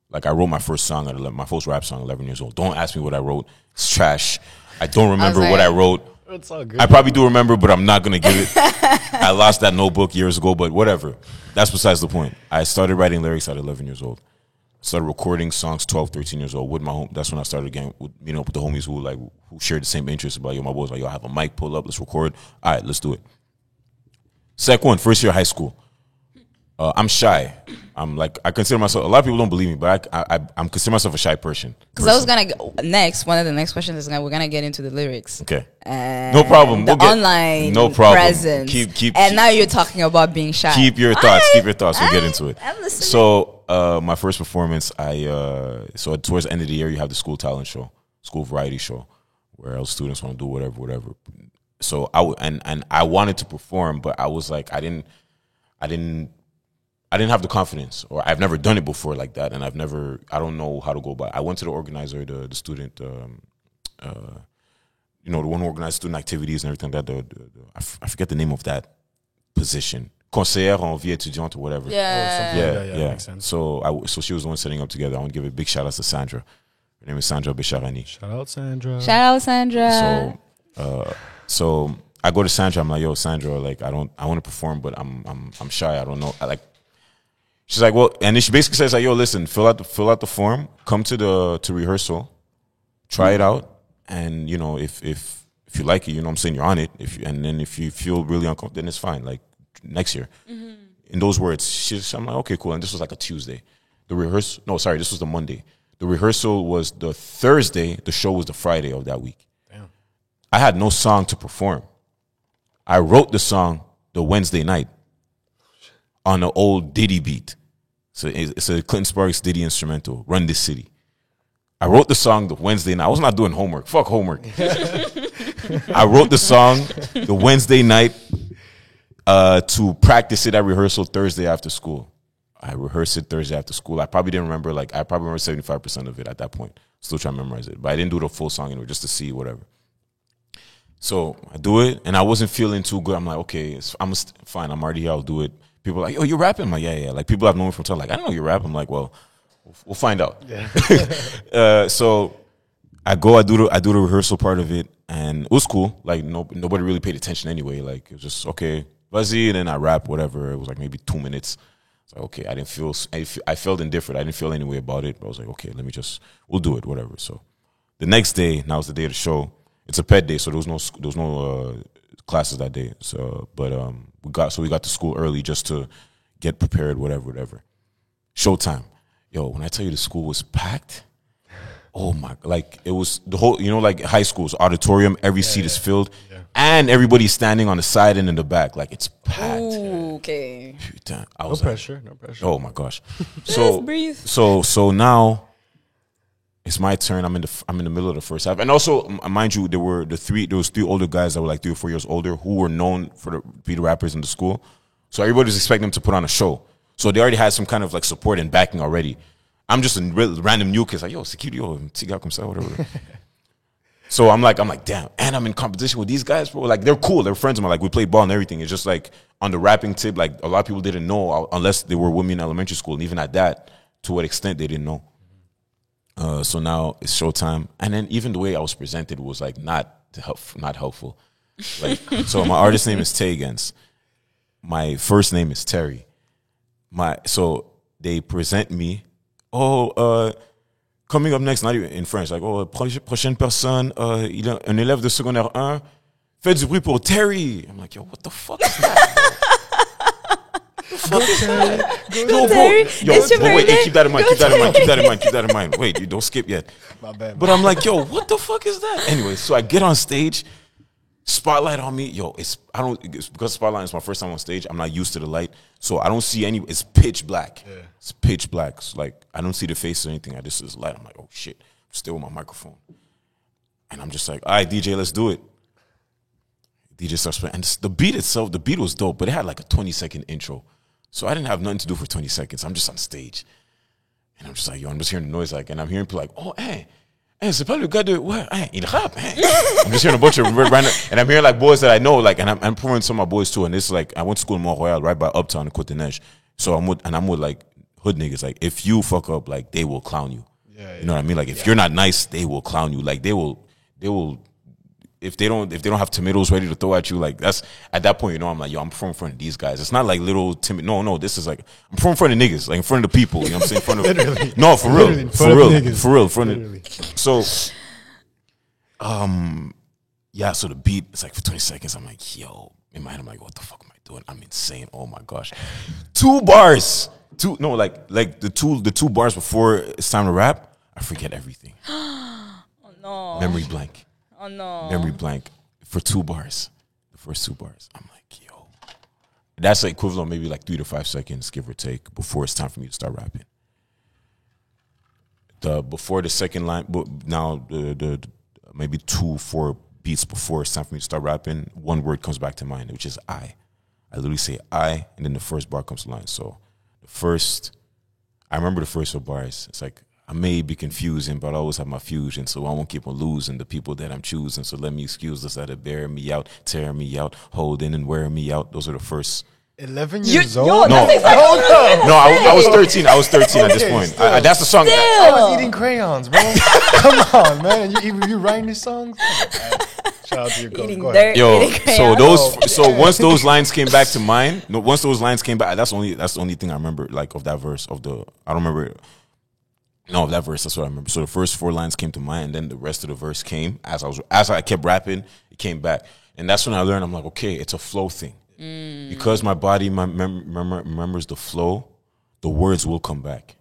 Like I wrote my first song at 11, my first rap song at 11 years old. Don't ask me what I wrote. It's trash. I don't remember what I wrote. It's all good. I probably do remember, but I'm not gonna give it. I lost that notebook years ago, but whatever. That's besides the point. I started writing lyrics at 11 years old. Started recording songs 12, 13 years old with my home. That's when I started again, with, you know, with the homies who like who shared the same interests. About yo, my boys like yo, I have a mic, pull up, let's record. All right, let's do it. Sec one, first year of high school. Uh, I'm shy. I'm like I consider myself. A lot of people don't believe me, but I, I, I'm consider myself a shy person. Because I was gonna go, next one of the next questions is gonna we're gonna get into the lyrics. Okay. And No problem. The We'll get- online no problem. presence. Keep- keep- and keep- now you're talking about being shy. keep your thoughts. right, Keep your thoughts. We'll all get into it. I'm listening. So, uh, my first performance, I uh, so towards the end of the year, you have the school talent show, school variety show, where else students want to do whatever, whatever. So I w- and and I wanted to perform, but I was like, I didn't, I didn't. I didn't have the confidence, or I've never done it before like that, and I've never, I don't know how to go about. It. I went to the organizer, the the student, um, uh, you know, the one who organized student activities and everything like that. The, the, the, I, f- I forget the name of that position, conseillère en vie étudiante or whatever. yeah. something- Yeah, Yeah, yeah. yeah, makes sense. So I, so she was the one setting up together. I want to give a big shout out to Sandra. Her name is Sandra Bisharani. Shout out Sandra. Shout out Sandra. So, uh, so I go to Sandra. I'm like, yo, Sandra, like I don't, I want to perform, but I'm, I'm, I'm shy. I don't know. I like. She's like, well, and then she basically says like, yo, listen, fill out the, fill out the form, come to the to rehearsal, try it out, and you know if if if you like it, you know, what I'm saying you're on it. If you, and then if you feel really uncomfortable, then it's fine. Like next year. Mm-hmm. In those words, she's, I'm like, okay, cool. And this was like a Tuesday. The rehearsal, no, sorry, this was the Monday. The rehearsal was the Thursday. The show was the Friday of that week. Damn. I had no song to perform. I wrote the song the Wednesday night on an old Diddy beat. So it's a Clinton Sparks Diddy instrumental, Run This City. I wrote the song the Wednesday night. I was not doing homework. Fuck homework. I wrote the song the Wednesday night uh, to practice it at rehearsal Thursday after school. I rehearsed it Thursday after school. I probably didn't remember, like, I probably remember 75% of it at that point. Still trying to memorize it. But I didn't do the full song anyway, just to see whatever. So I do it, and I wasn't feeling too good. I'm like, okay, it's, I'm st- fine. I'm already here. I'll do it. People are like, oh, you're rapping? I'm like, yeah, yeah. Like, people have known me from time. Like, I don't know you're rapping. I'm like, well, we'll, find out. uh, so I go, I do the I do the rehearsal part of it, and it was cool. Like no nobody really paid attention anyway. Like it was just okay, buzzy, and then I rap whatever. It was like maybe two minutes. It's like okay, I didn't feel I, fe- I felt indifferent. I didn't feel any way about it. But I was like okay, let me just we'll do it, whatever. So the next day, now it's the day of the show. it's a pet day, so there was no there was no uh, classes that day. So, but um, we got so we got to school early just to get prepared, whatever, whatever. Showtime, yo. When I tell you the school was packed, oh my, like it was the whole, you know, like high school's auditorium, every seat is filled, and everybody's standing on the side and in the back, like it's packed. Ooh, okay. Putain, I No was like, pressure. No pressure. Oh my gosh. So breathe. so so now it's my turn. I'm in the I'm in the middle of the first half, and also m- mind you, there were the three there was three older guys that were like three or four years older who were known for the be the rappers in the school. So everybody was expecting them to put on a show. So they already had some kind of like support and backing already. I'm just a random new kid, like yo, security, yo, tiga ça, whatever. So I'm like, I'm like, damn, and I'm in competition with these guys, bro. Like they're cool, they're friends of mine. Like we played ball and everything. It's just like on the rapping tip, like a lot of people didn't know uh, unless they were with me in elementary school, and even at that, to what extent they didn't know. Uh, so now it's showtime, and then even the way I was presented was like not help, not helpful. Like so, my artist name is Taigenz. My first name is Terry. My so they present me. Oh, uh, coming up next, not even in French, like, oh, prochaine personne, uh, il est un élève de secondaire 1, fait du bruit pour Terry. I'm like, yo, what the fuck is that? Yo, bro. Terry. Yo, It's your but wait, hey, keep that in mind, keep that in mind, keep that in mind, keep that in mind. Wait, you don't skip yet. My bad. But I'm like, yo, what the fuck is that? Anyway, so I get on stage, spotlight on me. Yo, it's I don't it's because spotlight is my first time on stage. I'm not used to the light, so I don't see any. It's pitch black. It's pitch black. So like I don't see the face or anything. I just see this light. I'm like, oh shit. I'm still with my microphone, and I'm just like, all right, DJ, let's do it. DJ starts playing, and the beat itself, the beat was dope, but it had like a 20 second intro, so I didn't have nothing to do for 20 seconds. I'm just on stage. And I'm just like, yo, I'm just hearing the noise, like, and I'm hearing people like, oh, eh, eh, hey, hey, c'est pas le gars de, ouais, hey, eh, il rappe, hey. I'm just hearing a bunch of random, and I'm hearing like boys that I know, like, and I'm, I'm pouring some of my boys too, and this is like, I went to school in Mont Royal, right by Uptown in Côte Neige. So I'm with, and I'm with like hood niggas, like, if you fuck up, like, they will clown you. Yeah, You know what I mean? Like, if you're not nice, they will clown you. Like, they will, they will, if they don't if they don't have tomatoes ready to throw at you, like that's at that point, you know, I'm like, yo, I'm from in front of these guys. It's not like little timid. No, no, this is like I'm from in front of niggas, like in front of the people. You know what I'm saying? In front of Literally. no, for Literally real, in for front of real, niggas. for real, in front Literally. of. So, um, yeah. So the beat, it's like for 20 seconds. I'm like, yo, in my head, I'm like, what the fuck am I doing? I'm insane. Oh my gosh, two bars, two no, like like the two the two bars before it's time to rap. I forget everything. Oh no. Memory blank Oh no. memory blank for two bars. The first two bars. I'm like, yo. That's equivalent maybe like three to five seconds, give or take, before it's time for me to start rapping. The before the second line, but now the, the, the maybe two, four beats before it's time for me to start rapping, one word comes back to mind, which is I. I literally say I, and then the first bar comes to line. So the first, I remember the first four bars. It's like I may be confusing, but I always have my fusion, so I won't keep on losing the people that I'm choosing. So let me excuse those that are bearing me out, tearing me out, holding and wearing me out. Those are the first. 11 You- years yo, old? No, exactly Hold no, I, I was 13. I was 13 at this point. I, I- that's the song. I was eating crayons, bro. Come on, man. You, you, you writing these songs? Come on, man. Shout out to your Eating Go dirt. Yo, so those, oh, so once those lines came back to mind, no, once those lines came back, that's only that's the only thing I remember, like of that verse of the. I don't remember. No, that verse. That's what I remember. So the first four lines came to mind, and then the rest of the verse came as I was as I kept rapping. It came back, and that's when I learned. I'm like, okay, it's a flow thing, because my body my mem- mem- remembers the flow. The words will come back.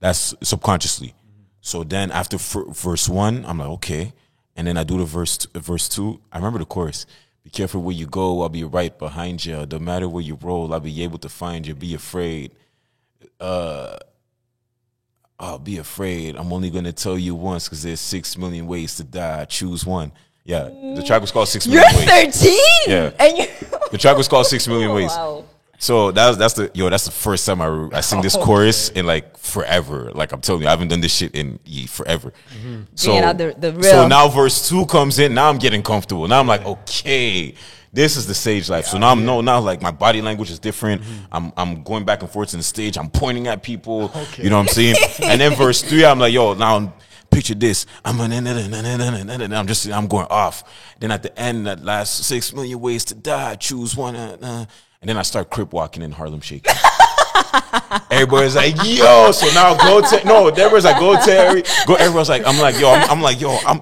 That's subconsciously. So then after f- verse one, I'm like, okay. And then I do the verse t- verse two. I remember the chorus. Be careful where you go. I'll be right behind you. No matter where you roll, I'll be able to find you. Be afraid. Uh, oh, be afraid. I'm only gonna tell you once because there's six million ways to die. Choose one. Yeah, the track was called Six Million You're Ways. 13? Yeah. And you The track was called Six Million oh, Ways. Wow. So that's that's the yo. That's the first time I I sing this chorus in like forever. Like I'm telling you, I haven't done this shit in ye- forever. So Bringing out the- the so now verse two comes in. Now I'm getting comfortable. Now I'm like, okay, this is the stage life. So now I'm no now like my body language is different. I'm I'm going back and forth in the stage. I'm pointing at people. You know what I'm saying? and then verse three, I'm like, yo, now. Picture this. I'm I'm just I'm going off. Then at the end, that last six million ways to die. Choose one. Uh, uh, and then I start crip walking in Harlem Shake. Everybody's like, yo. So now go to no. Everybody's like, go Terry. Go. Everyone's like, I'm like, yo. I'm, I'm like, yo. I'm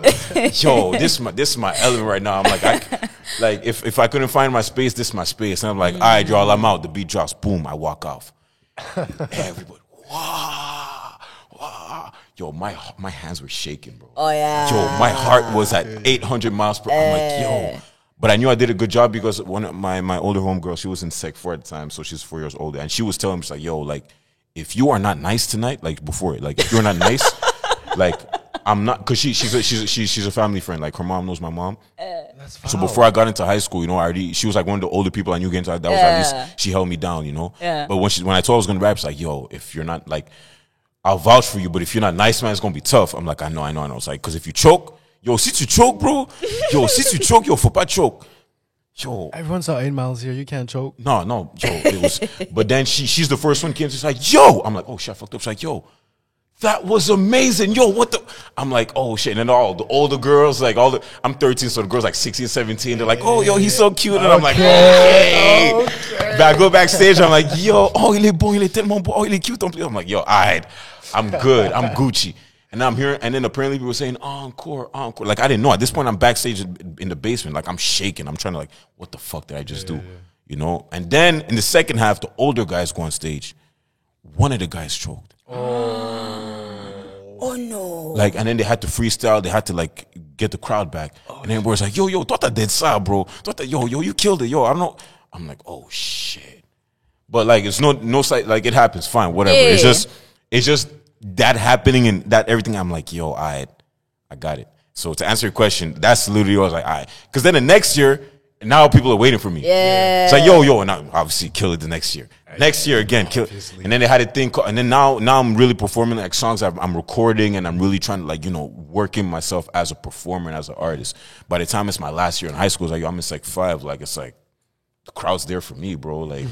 yo. This is my this is my element right now. I'm like, I, like if if I couldn't find my space, this is my space. And I'm like, all right, y'all. I'm out. The beat drops. Boom. I walk off. Everybody, wow, wow. Yo, my my hands were shaking, bro. Oh yeah. Yo, my heart was at 800 miles per. Hour. I'm like, yo. But I knew I did a good job because one of my my older homegirl, she was in Sec four at the time, so she's four years older, and she was telling me, she's like, yo, like, if you are not nice tonight, like before, it, like if you're not nice, like I'm not, cause she she's a, she's a, she, she's a family friend. Like her mom knows my mom. Uh, That's So before I got into high school, you know, I already she was like one of the older people I knew getting into that was at Yeah. least she held me down, you know. Yeah. But when she when I told her I was gonna rap, she's like, yo, if you're not like I'll vouch for you, but if you're not nice, man, it's gonna be tough. I'm like, I know, I know, I know. It's like, cause if you choke, yo, since you choke, bro, yo, since you choke, yo, faut pas choke. Yo, Everyone saw eight miles here. You can't choke. no, no, yo, it was. but then she, she's the first one came. She's like, yo, I'm like, oh shit, I fucked up. She's like, yo, that was amazing. Yo, what the? I'm like, oh shit. And then all the older girls, like all the, I'm 13, so the girls like 16, 17. They're like, oh, yo, he's so cute. And I'm like, okay. But I go backstage. I'm like, yo, oh, il est bon, il est tellement bon. Oh, il est cute. I'm like, yo, all right, I'm good. I'm Gucci. And I'm here, and then apparently people were saying encore, encore. Like I didn't know. At this point, I'm backstage in in the basement. Like I'm shaking. I'm trying to like, what the fuck did I just do? You know. And then in the second half, the older guys go on stage. One of the guys choked. Oh, oh no. Like, and then they had to freestyle. They had to like get the crowd back. Oh. and then everybody's like, "Yo, yo, thought that did sa, bro. Thought that, yo, yo, you killed it, yo. I don't know." I'm like, "Oh shit," but like, it's no, no site. Like, it happens. Fine, whatever. It's just, it's just that happening and that everything. I'm like, "Yo, I, I got it." So to answer your question, that's literally what I was like, "I," because then the next year, now people are waiting for me. Yeah. It's like, yo, yo, and I obviously kill it the next year. Next year again, kill. And then they had a thing, called, and then now, now I'm really performing like songs I'm, I'm recording, and I'm really trying to like, you know, working myself as a performer and as an artist. By the time it's my last year in high school, it's like yo, I'm in like five, like it's like the crowd's there for me, bro. Like,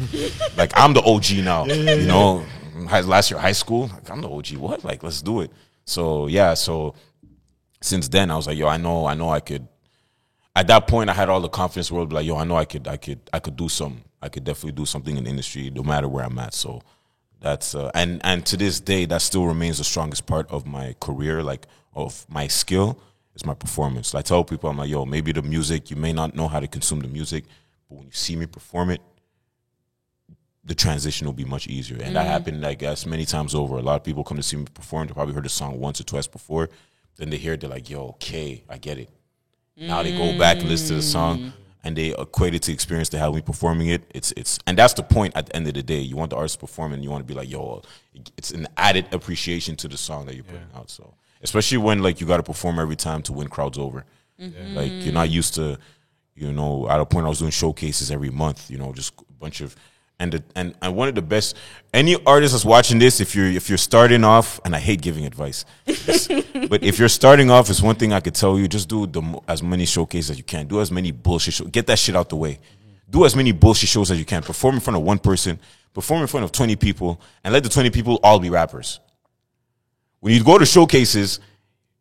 like I'm the OG now. You know, last year high school, like I'm the OG. What? Like, let's do it. So yeah, so since then I was like, yo, I know, I know, I could. At that point, I had all the confidence world. Like, yo, I know, I could, I could, I could do some. I could definitely do something in the industry, no matter where I'm at. So that's uh, and and to this day, that still remains the strongest part of my career, like of my skill, is my performance. I tell people, I'm like, yo, maybe the music, you may not know how to consume the music, but when you see me perform it, the transition will be much easier. And that mm. happened, I guess, many times over. A lot of people come to see me perform. They probably heard the song once or twice before. Then they hear it, they're like, yo, okay, I get it. Now they go back and listen to the song mm. and they equate it to experience they had me performing it. It's it's and that's the point at the end of the day. You want the artist to perform and you want to be like, yo, it's an added appreciation to the song that you're putting out. So especially when like you gotta perform every time to win crowds over. Mm-hmm. Like you're not used to, you know, at a point I was doing showcases every month, you know, just a bunch of and the, and and one of the best any artist that's watching this if you're if you're starting off and I hate giving advice but if you're starting off it's one thing I could tell you just do the as many showcases as you can. Do as many bullshit shows get that shit out the way. Do as many bullshit shows as you can. Perform in front of one person. Perform in front of 20 people and let the 20 people all be rappers. When you go to showcases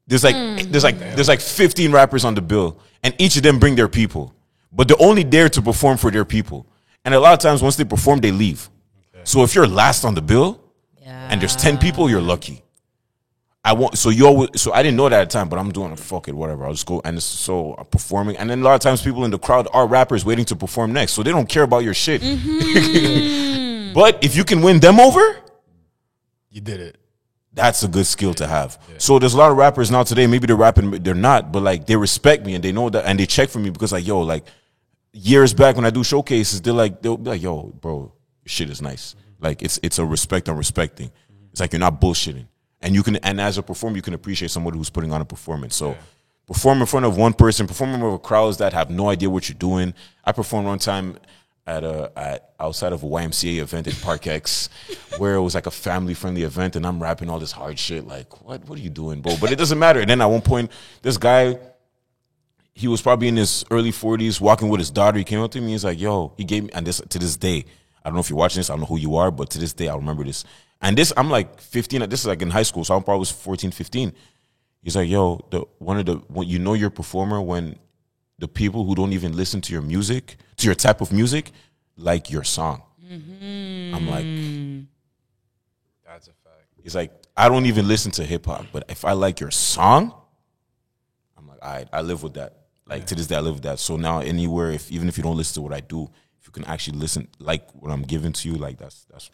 there's like hmm. there's like there's like 15 rappers on the bill and each of them bring their people but they're only there to perform for their people and a lot of times once they perform they leave so if you're last on the bill and there's 10 people you're lucky I want so you always so I didn't know that at the time, but I'm doing it. Fuck it, whatever. I'll just go and it's, so I'm performing, and then a lot of times people in the crowd are rappers waiting to perform next, so they don't care about your shit. Mm-hmm. but if you can win them over, You did it. That's a good skill to have. So there's a lot of rappers now today. Maybe they're rapping, but they're not. But like they respect me and they know that, and they check for me because like yo, like years back when I do showcases, they're like they'll be like yo, bro, shit is nice. Mm-hmm. Like it's it's a respect and respecting. Mm-hmm. It's like you're not bullshitting, and you can and as a performer, you can appreciate somebody who's putting on a performance. So. Perform in front of one person, perform in front of crowds that have no idea what you're doing. I performed one time at a at outside of a YMCA event at Park X, where it was like a family friendly event, and I'm rapping all this hard shit. Like, what what are you doing, bro? But it doesn't matter. And then at one point, this guy, he was probably in his early 40s, walking with his daughter. He came up to me. He's like, "Yo," he gave me, and this to this day, I don't know if you're watching this. I don't know who you are, but to this day, I remember this. And this, I'm like 15. This is like in high school, so I'm probably 14, 15. He's like, "Yo, the one of the when you know you're a performer when the people who don't even listen to your music, to your type of music, like your song." Mm-hmm. I'm like, He's like, I don't even listen to hip hop, but if I like your song, I'm like, all right, I live with that. Like to this day, I live with that. So now anywhere, if even if you don't listen to what I do, if you can actually listen, like what I'm giving to you, like that's that's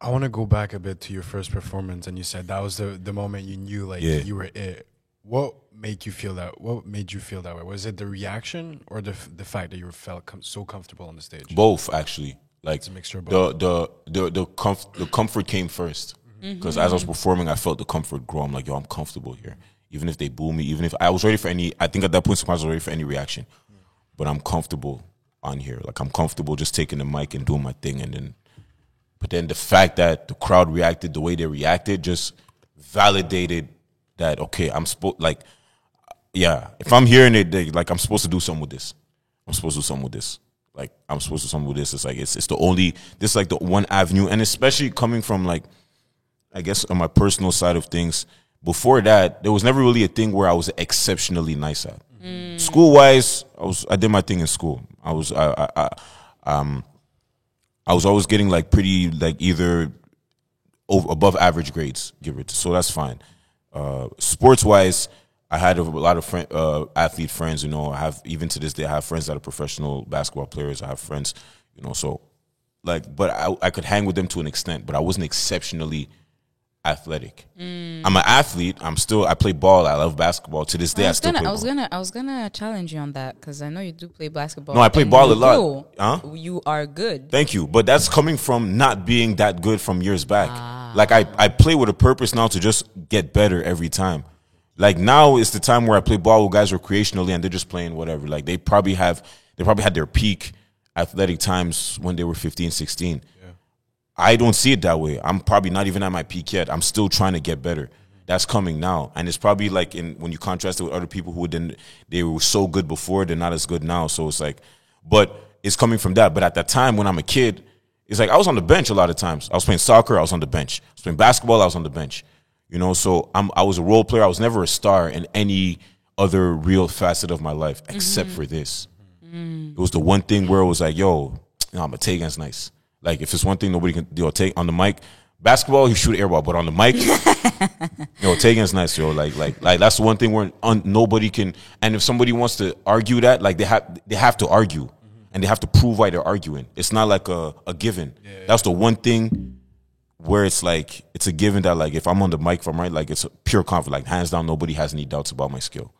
I want to go back a bit to your first performance, and you said that was the the moment you knew like Yeah. you were it. What made you feel that? What made you feel that way? Was it the reaction or the f- the fact that you felt com- so comfortable on the stage? both actually. Like It's a mixture of the the the the, comf- the comfort came first mm-hmm. because as I was performing, I felt the comfort grow. I'm like, yo, I'm comfortable here. Even if they boo me, even if I was ready for any, I think at that point I was ready for any reaction, but I'm comfortable on here. Like I'm comfortable just taking the mic and doing my thing, and then, but then the fact that the crowd reacted the way they reacted just validated that okay, I'm supposed like, yeah, if I'm hearing it, they, like I'm supposed to do something with this. I'm supposed to do something with this. Like I'm supposed to do something with this. It's like it's it's the only this is like the one avenue, and especially coming from like, I guess on my personal side of things. Before that, there was never really a thing where I was exceptionally nice at. School wise, I was I did my thing in school. I was I, I, I um I was always getting like pretty like either over, above average grades, give it. So that's fine. Uh, sports wise, I had a lot of friend, uh, athlete friends. You know, I have even to this day, I have friends that are professional basketball players. I have friends, you know, so like, but I, I could hang with them to an extent, but I wasn't exceptionally athletic. I'm an athlete. I'm still. I play ball. I love basketball. To this day, I I, was still gonna, play I was ball. gonna, I was gonna challenge you on that because I know you do play basketball. No, I play ball a lot. do. Huh? You are good. Thank you. But that's coming from not being that good from years back. Ah. Like I, I play with a purpose now to just get better every time. Like now is the time where I play ball with guys recreationally and they're just playing whatever. Like they probably have they probably had their peak athletic times when they were 15, 16. I don't see it that way. I'm probably not even at my peak yet. I'm still trying to get better. That's coming now, and it's probably like in when you contrast it with other people who didn't. They were so good before, they're not as good now. So it's like, but it's coming from that. But at that time, when I'm a kid, it's like I was on the bench a lot of times. I was playing soccer, I was on the bench. I was playing basketball, I was on the bench. You know, so I'm I was a role player. I was never a star in any other real facet of my life except mm-hmm. for this. It was the one thing where it was like, yo, you know, I'm a Taigenz nice. Like if it's one thing nobody can you know, take on the mic. Basketball, you shoot airball, but on the mic, yo, Taigenz nice, yo. Like, like, like that's the one thing where un, nobody can. And if somebody wants to argue that, like they have, they have to argue, mm-hmm. and they have to prove why they're arguing. It's not like a, a given. That's the one thing where it's like it's a given that like if I'm on the mic, if I'm right, like it's a pure confidence. Like hands down, nobody has any doubts about my skill.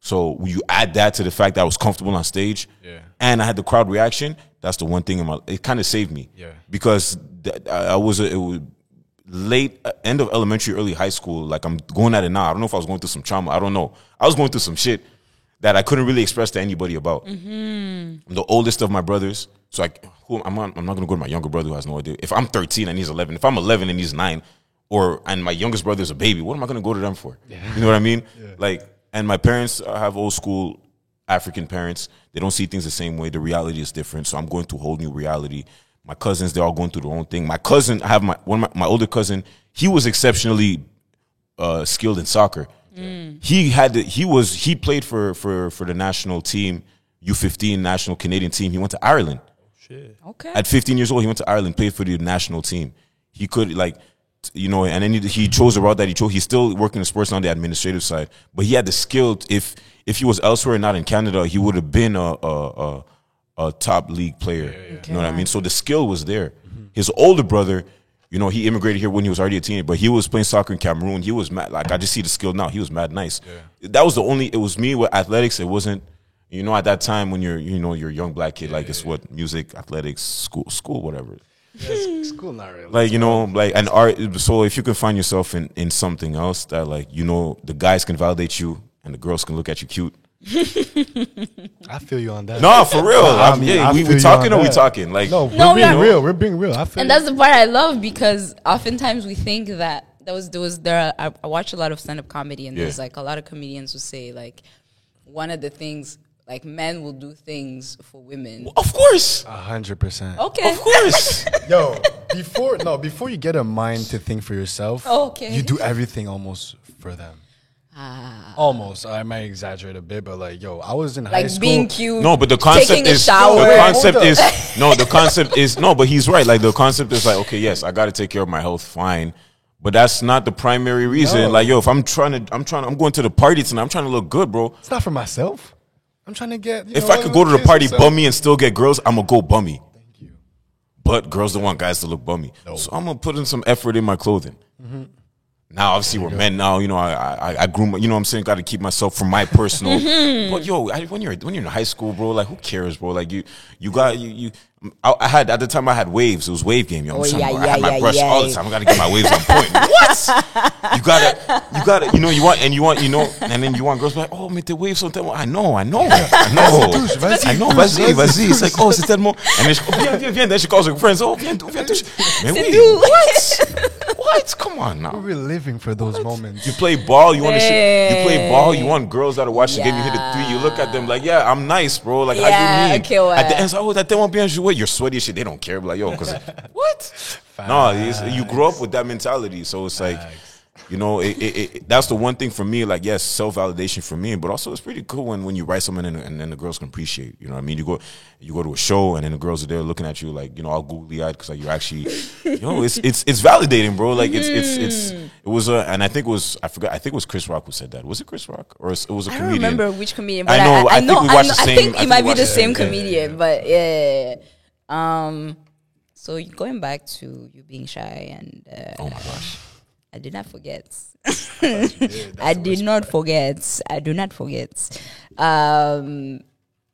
So when you add that to the fact that I was comfortable on stage, Yeah. and I had the crowd reaction. That's the one thing in my. It kind of saved me, Yeah. because th- I I was a, it was late uh, end of elementary, early high school. Like I'm going at it now. I don't know if I was going through some trauma. I don't know. I was going through some shit that I couldn't really express to anybody about. I'm the oldest of my brothers, so I who I'm not, I'm not gonna go to my younger brother who has no idea. If I'm 13 and he's 11, if I'm 11 and he's nine, or and my youngest brother is a baby, what am I gonna go to them for? You know what I mean? Like, and my parents have old school African parents. They don't see things the same way. The reality is different. So I'm going to a whole new reality. My cousins, they're all going through their own thing. My cousin, I have my one of my, my older cousin. He was exceptionally uh, skilled in soccer. He had to, he was he played for for for the national team, U15 national Canadian team. He went to Ireland. Okay. At 15 years old, he went to Ireland, played for the national team. He could like, t- you know, and then he, he chose the route that he chose. He's still working in sports on the administrative side, but he had the skill. If if he was elsewhere, not in Canada, he would have been a a, a, a top league player. You know what I mean? So the skill was there. His older brother, you know, he immigrated here when he was already a teenager, but he was playing soccer in Cameroon. He was mad. Like I just see the skill now. He was mad nice. That was the only. It was me with athletics. It wasn't. You know, at that time when you're, you know, you're a young black kid, like it's what music, athletics, school, school, whatever. School not really. Like you know, like an art. So if you can find yourself in in something else that, like, you know, the guys can validate you and the girls can look at you cute. I feel you on that. No, for real. I mean, yeah, I we, we talking on or we talking? Like, No, we're No, being yeah. real. We're being real. I feel and you. that's the part I love because oftentimes we think that there was there was there. Are, I, I watch a lot of stand up comedy and Yeah. there's like a lot of comedians who say like one of the things like men will do things for women. of course, A hundred percent. Okay. of course. Yo, before no, before you get a mind to think for yourself, Okay. you do everything almost for them. Ah. Almost. I might exaggerate a bit, but like, yo, I was in high school. being cute. No, but the concept is shower. the concept is no, the concept is no, but he's right. Like the concept is like, okay, yes, I got to take care of my health, fine, but that's not the primary reason. No. Like, yo, if I'm trying to, I'm trying, I'm going to the party tonight. I'm trying to look good, bro. It's not for myself. I'm trying to get. you If know, I could go to the party and bummy and still get girls, I'm gonna go bummy. Thank you. But girls don't want guys to look bummy, so I'm gonna put in some effort in my clothing. Mm-hmm. Now, obviously, we're men now. You know, I I, I grew. groom. You know, what I'm saying, got to keep myself from my personal. Mm-hmm. but yo, I, when you're when you're in high school, bro, like who cares, bro? Like you you got you you. I, I had at the time I had waves. It was wave game. Yo, I'm Oh, trying to- yeah, I had yeah, my yeah, brush yeah. all the time. I got to get my waves on point. what? You gotta you gotta you know you want and you want you know and then you want girls be like oh mais tes waves sont tellement I know I know I know touche, vas-y, I know touche, vas-y vas-y, vas-y it's like oh c'est tellement and then she, oh, viens viens viens then she calls her friends oh viens viens touche mais oui what what come on now We're living for those moments. you play ball, you want to shit. You play ball, you want girls that are watching the game. You hit a three, you look at them like, yeah, I'm nice, bro. Like, how Yeah, you mean? okay. At the end, it's like, oh, that they won't be jouer. You're sweaty shit. They don't care. But like, yo, because what? No, you grow up with that mentality, so it's like. You know, it, it, it, that's the one thing for me. Like, yes, self validation for me, but also it's pretty cool when, when you write something and, and then the girls can appreciate. You know, what I mean, you go you go to a show and then the girls are there looking at you like you know all googly eyed because like you're actually, you know, it's it's it's validating, bro. Like it's it's it's mm. it was a and I think it was I forgot I think it was Chris Rock who said that. Was it Chris Rock or it was a I don't remember which comedian, I but I know, I, I I think know. we I, watched the I same- think I it think might be the same same- comedian, but yeah. Um, so going back to you being shy, and uh, Oh my gosh. I did not forget. I did not forget. I do not forget. Um,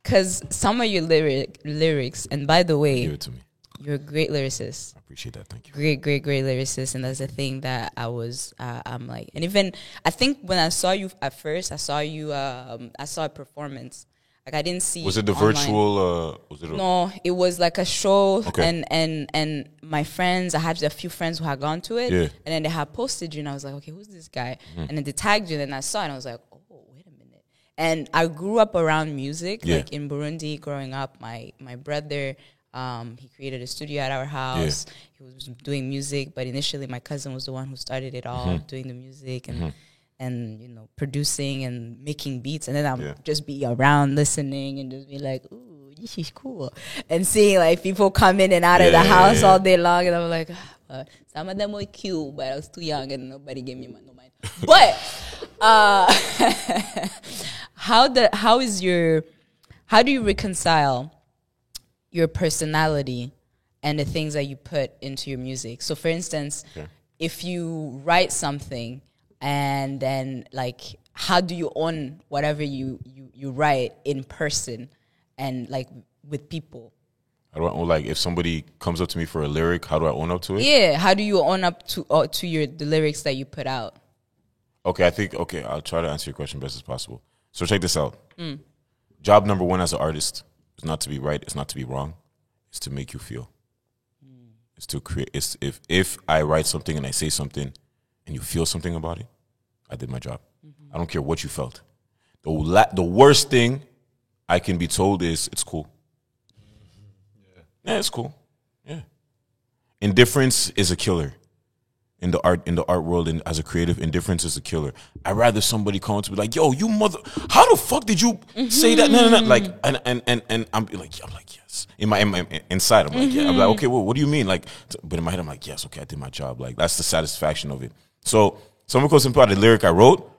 because some of your lyric lyrics, and by the Give way, it to me. you're a great lyricist I appreciate that. Thank you. great, great, great lyricist, and that's the thing that I was. Uh, I'm like, and even I think when I saw you at first, I saw you. Um, I saw a performance. Like I didn't see. Was it the online. virtual? Uh, was it? No, it was like a show, Okay. and and and my friends. I had a few friends who had gone to it, Yeah. Mm-hmm. and then they had posted you, and I was like, okay, who's this guy? And then they tagged you, and I saw it, and I was like, oh, wait a minute. And I grew up around music, Yeah. like in Burundi. Growing up, my my brother. Um, he created a studio at our house. He was doing music, but initially my cousin was the one who started it all, Mm-hmm. doing the music and and you know producing and making beats. And then I'll Yeah. just be around listening and just be like, "Ooh, this is cool," and seeing like people come in and out of the yeah, house yeah. all day long, and I'm like, ah, but some of them were cute, but I was too young and nobody gave me my no mind. But uh, how the how is your how do you reconcile your personality and the things that you put into your music. So, for instance, if you write something and then like, how do you own whatever you you you write in person and like with people? How do I own, like if somebody comes up to me for a lyric? How do I own up to it? Yeah, how do you own up to uh, to your the lyrics that you put out? Okay, I think okay. I'll try to answer your question best as possible. So check this out. Job number one as an artist is not to be right. It's not to be wrong. It's to make you feel. It's to create. It's if if I write something and I say something, and you feel something about it, I did my job. I don't care what you felt. The la- the worst thing I can be told is it's cool. Yeah, it's cool. Yeah. Indifference is a killer in the art in the art world and as a creative indifference is a killer i'd rather somebody come to me like yo you mother how the fuck did you say that no no no like and and and, and i'm like i'm like yes in my, in my inside i'm like yeah i'm like mm-hmm. okay well what do you mean like but in my head i'm like yes okay i did my job like that's the satisfaction of it so someone goes about the lyric i wrote.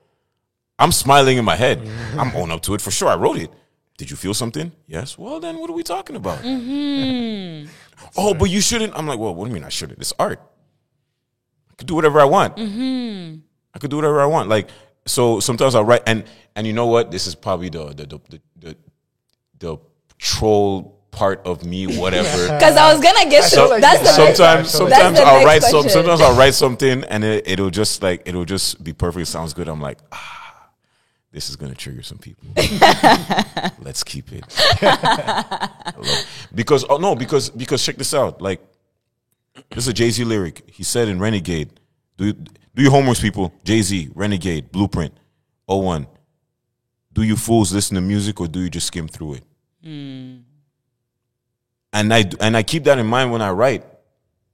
I'm smiling in my head. Mm-hmm. I'm own up to it for sure. I wrote it. Did you feel something? Yes. Well then what are we talking about? Mm-hmm. Oh but you shouldn't. I'm like well what do you mean i shouldn't? It's art. I could do whatever I want. Mm-hmm. I could do whatever I want. Like so, sometimes I write, and and you know what? This is probably the the the the, the, the troll part of me. Whatever. Because I was gonna get So- that's the sometimes sometimes I'll write some, sometimes I'll write something and it, it'll just like it'll just be perfect. Sounds good. I'm like, ah, this is gonna trigger some people. Let's keep it. Because oh no, because because check this out. Like this is a Jay Z lyric. He said in Renegade, do you, do your homework, people. Jay Z, Renegade, Blueprint, 01. Do you fools listen to music or do you just skim through it? And I and I keep that in mind when I write.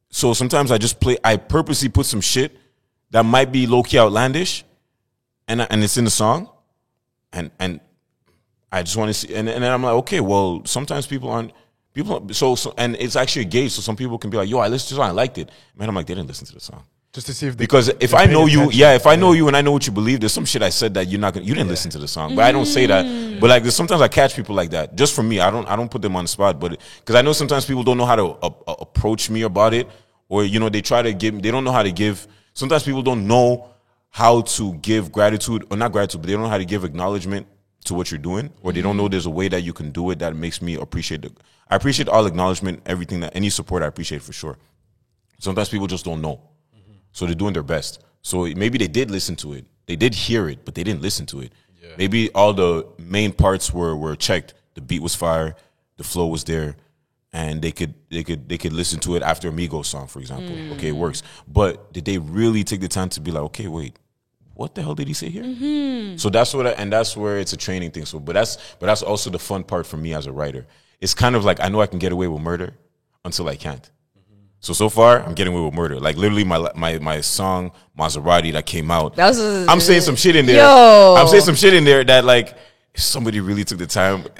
So sometimes I just play. I purposely put some shit that might be low key outlandish, and I- and it's in the song, and and I just want to see, and, and then I'm like, okay, well, sometimes people aren't people. So, so and it's actually a gauge. So some people can be like, yo, I listened to the I liked it. Man, I'm like, they didn't listen to the song Just to see if they, because if I know you, yeah, if I know you and I know what you believe, there's some shit I said that you're not gonna, you didn't listen to the song, but I don't say that. But like, there's sometimes I catch people like that. Just for me, I don't, I don't put them on the spot, but because I know sometimes people don't know how to uh, uh, approach me about it, or you know, they try to give, they don't know how to give. Sometimes people don't know how to give gratitude, or not gratitude, but they don't know how to give acknowledgement to what you're doing, or they don't know there's a way that you can do it that makes me appreciate the. I appreciate all acknowledgement, everything that any support I appreciate for sure. Sometimes people just don't know. So they're doing their best. So maybe they did listen to it. They did hear it, but they didn't listen to it. Maybe all the main parts were were checked. The beat was fire, the flow was there, and they could they could they could listen to it after a Migos song, for example. Mm. Okay, it works. But did they really take the time to be like, okay, wait, what the hell did he say here? Mm-hmm. So that's what, I, and that's where it's a training thing. So, but that's but that's also the fun part for me as a writer. It's kind of like I know I can get away with murder until I can't. So so far, I'm getting away with murder. Like literally, my my my song Maserati that came out. That was- I'm saying some shit in there. Yo. I'm saying some shit in there that like if somebody really took the time.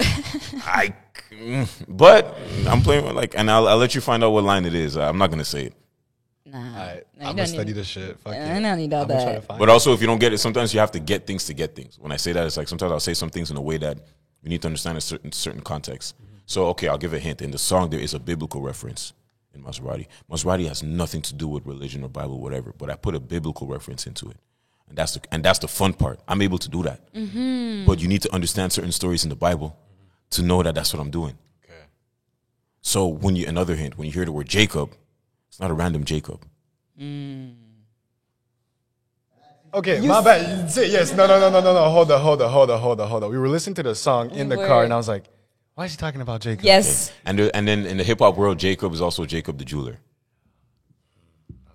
I, mm, but I'm playing with like, and I'll, I'll let you find out what line it is. Uh, I'm not gonna say it. Nah, Alright, No, I'm don't gonna study need- this shit. Fuck I don't need all I'm gonna try that. to find But also, if you don't get it, sometimes you have to get things to get things. When I say that, it's like sometimes I'll say some things in a way that you need to understand a certain certain context. So, okay, I'll give a hint. In the song, there is a biblical reference in Maserati. Maserati has nothing to do with religion or Bible, whatever. But I put a biblical reference into it, and that's the and that's the fun part. I'm able to do that. But you need to understand certain stories in the Bible to know that that's what I'm doing. Okay. So when you another hint, when you hear the word Jacob, it's not a random Jacob. Okay, my bad. Say yes. No, no, no, no, no, no. Hold on, hold on, hold on, hold on, hold on. We were listening to the song in the car, and I was like, "Why is he talking about Jacob?" Yes. And and then in the hip hop world, Jacob is also Jacob the jeweler.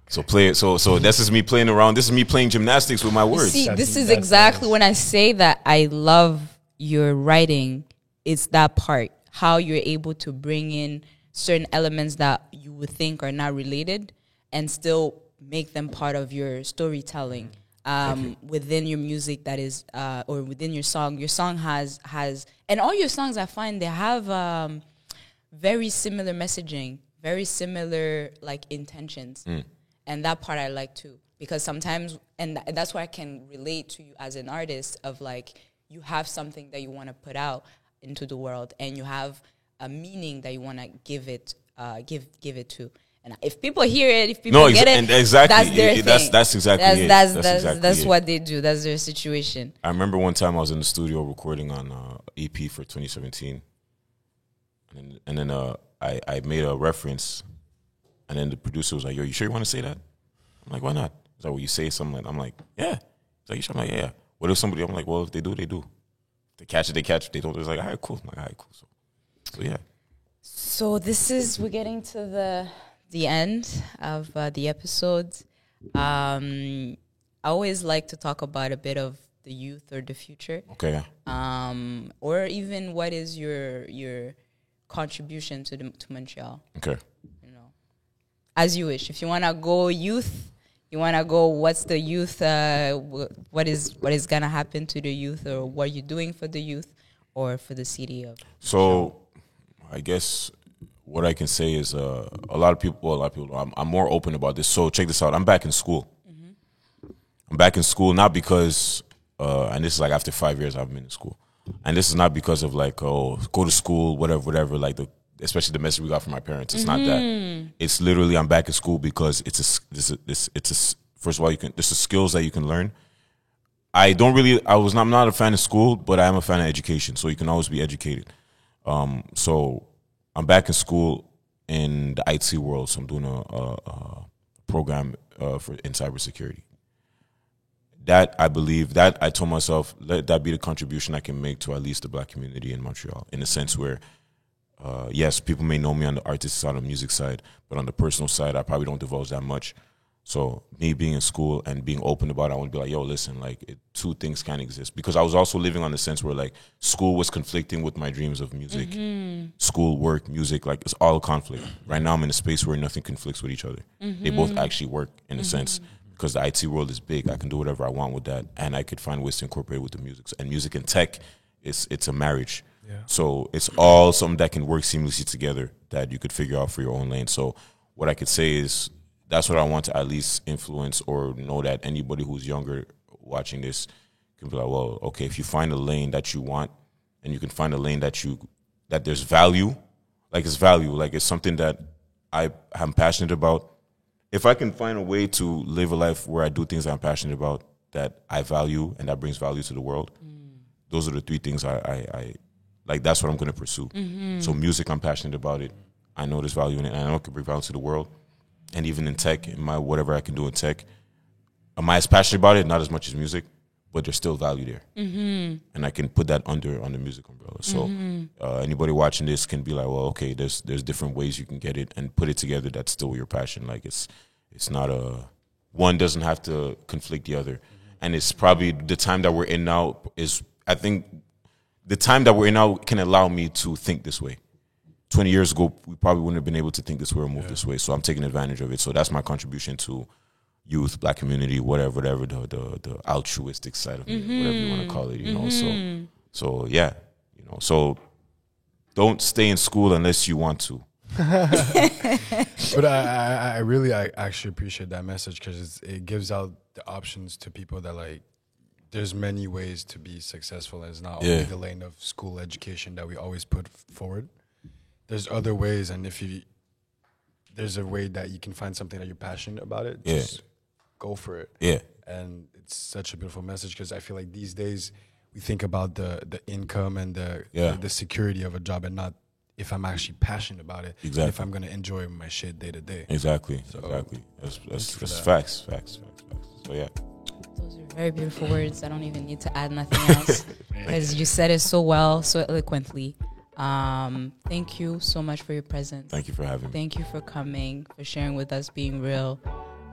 So play it. So so this is me playing around. This is me playing gymnastics with my words. See, That's- this is exactly nice. when I say that I love your writing. It's that part, how you're able to bring in certain elements that you would think are not related and still make them part of your storytelling um, within your music that is uh, or within your song. Your song has has and all your songs I find they have um, very similar messaging, very similar like intentions. And that part I like too because sometimes and th- that's why I can relate to you as an artist of like you have something that you want to put out into the world and you have a meaning that you want to give it uh, give give it to. And if people hear it, if people No, exa- get it, and exactly. that's their It- thing. that's- that's exactly that's it. that's That's that's, exactly that's it. what they do. That's their situation. I remember one time I was in the studio recording on uh, EP for 2017, and then, and then uh, I I made a reference, and then the producer was like, "Yo, you sure you want to say that?" I'm like, "Why not?" He's like, "Well, you say something." Like, I'm like, "Yeah." He's like, "You sure?" I'm like, "Yeah." What if somebody? I'm like, "Well, if they do, they do. If they catch it, they catch it. They don't." It's like, "All right, cool." I'm like, "All right, cool." So, so yeah. So this is we're getting to the the end of uh, the episode. Um, I always like to talk about a bit of the youth or the future, Okay. um, or even what is your your contribution to the, to Montreal. Okay. You know, as you wish. If you wanna go youth, you wanna go. What's the youth? Uh, wh- what is what is gonna happen to the youth, or what you're doing for the youth, or for the city of So, I guess what I can say is uh, a lot of people. Well, a lot of people. I'm, I'm more open about this. So check this out. I'm back in school. I'm back in school not because, uh, and this is like after five years I've been in school, and this is not because of like oh go to school whatever whatever like the especially the message we got from my parents. It's not that. It's literally I'm back in school because it's a this this it's a first of all you can there's the skills that you can learn. I don't really. I was not. I'm not a fan of school, but I am a fan of education. So you can always be educated. Um, so I'm back in school in the IT world. So I'm doing a, a, a program uh, for in cybersecurity. That I believe that I told myself let that be the contribution I can make to at least the black community in Montreal. In a sense where, uh, yes, people may know me on the artist side, on the music side, but on the personal side, I probably don't divulge that much. So me being in school and being open about it, I want to be like, yo, listen, like it, two things can't exist because I was also living on the sense where like school was conflicting with my dreams of music, mm-hmm. school, work, music, like it's all a conflict. Right now, I'm in a space where nothing conflicts with each other. They both mm-hmm. actually work in a mm-hmm. sense because the IT world is big. I can do whatever I want with that, and I could find ways to incorporate it with the music. And music and tech, it's it's a marriage. Yeah. So it's all something that can work seamlessly together that you could figure out for your own lane. So what I could say is that's what I want to at least influence or know that anybody who's younger watching this can be like, well, okay, if you find a lane that you want and you can find a lane that you that there's value, like it's value, like it's something that I am passionate about. If I can find a way to live a life where I do things I'm passionate about that I value and that brings value to the world, mm. those are the three things I, I, I like. That's what I'm going to pursue. Mm-hmm. So music, I'm passionate about it. I know there's value in it, and I know it can bring value to the world. And even in tech, in my whatever I can do in tech, am I as passionate about it? Not as much as music, but there's still value there, mm-hmm. and I can put that under on the music umbrella. So mm-hmm. uh, anybody watching this can be like, well, okay, there's there's different ways you can get it and put it together. That's still your passion. Like it's it's not a one doesn't have to conflict the other, mm-hmm. and it's probably the time that we're in now is I think the time that we're in now can allow me to think this way. 20 years ago, we probably wouldn't have been able to think this way or move this way. So I'm taking advantage of it. So that's my contribution to youth, black community, whatever, whatever the the, the altruistic side of me, whatever you want to mm-hmm. call it, you know. So mm-hmm. so yeah, you know. So don't stay in school unless you want to. but I, I, I really, I actually appreciate that message because it gives out the options to people that like. There's many ways to be successful. and It's not only the lane of school education that we always put forward. There's other ways, and if you there's a way that you can find something that you're passionate about it, Yeah. just go for it. Yeah. and it's such a beautiful message because I feel like these days we think about the the income and the Yeah. the, the security of a job and not if I'm actually passionate about it, Exactly. if I'm gonna enjoy my shit day to day. Exactly. So, exactly. That's, that's, that's that. facts, facts, facts, facts. So yeah. Those are very beautiful words. I don't even need to add nothing else because you said it so well, so eloquently. Um, thank you so much for your presence. Thank you for having me. Thank you for coming, for sharing with us, being real.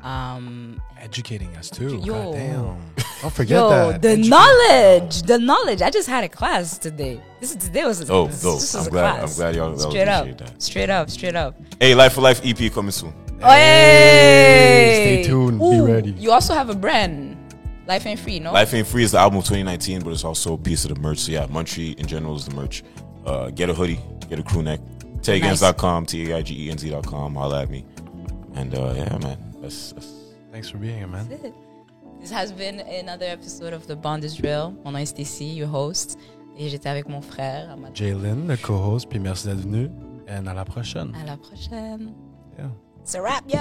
Um, Educating us too. Yo. God damn. Don't forget yo, that. the Educate- knowledge, the knowledge. I just had a class today. This today was a, Oh, this, dope. this was I'm a glad- class. I'm glad y'all- y'all straight up, that. straight up, straight up. Hey, Life for Life EP coming soon. Oh, hey! Stay tuned. Be ready. You also have a brand, Life Ain't Free, no? Life Ain't Free is the album of 2019, but it's also a piece of the merch. So yeah, Munchie in general is the merch. Uh, get a hoodie, get a crew neck. Taigans.com, T A I G E N Z.com. Holla at me. And uh, yeah, man. That's, that's Thanks for being here, man. This has been another episode of The Bond is Real. Mon nom est Stacy, your host. Et j'étais avec mon frère. Jalen, le co-host, puis merci d'être venu. Et à la prochaine. À la prochaine. Yeah. It's a wrap, yo!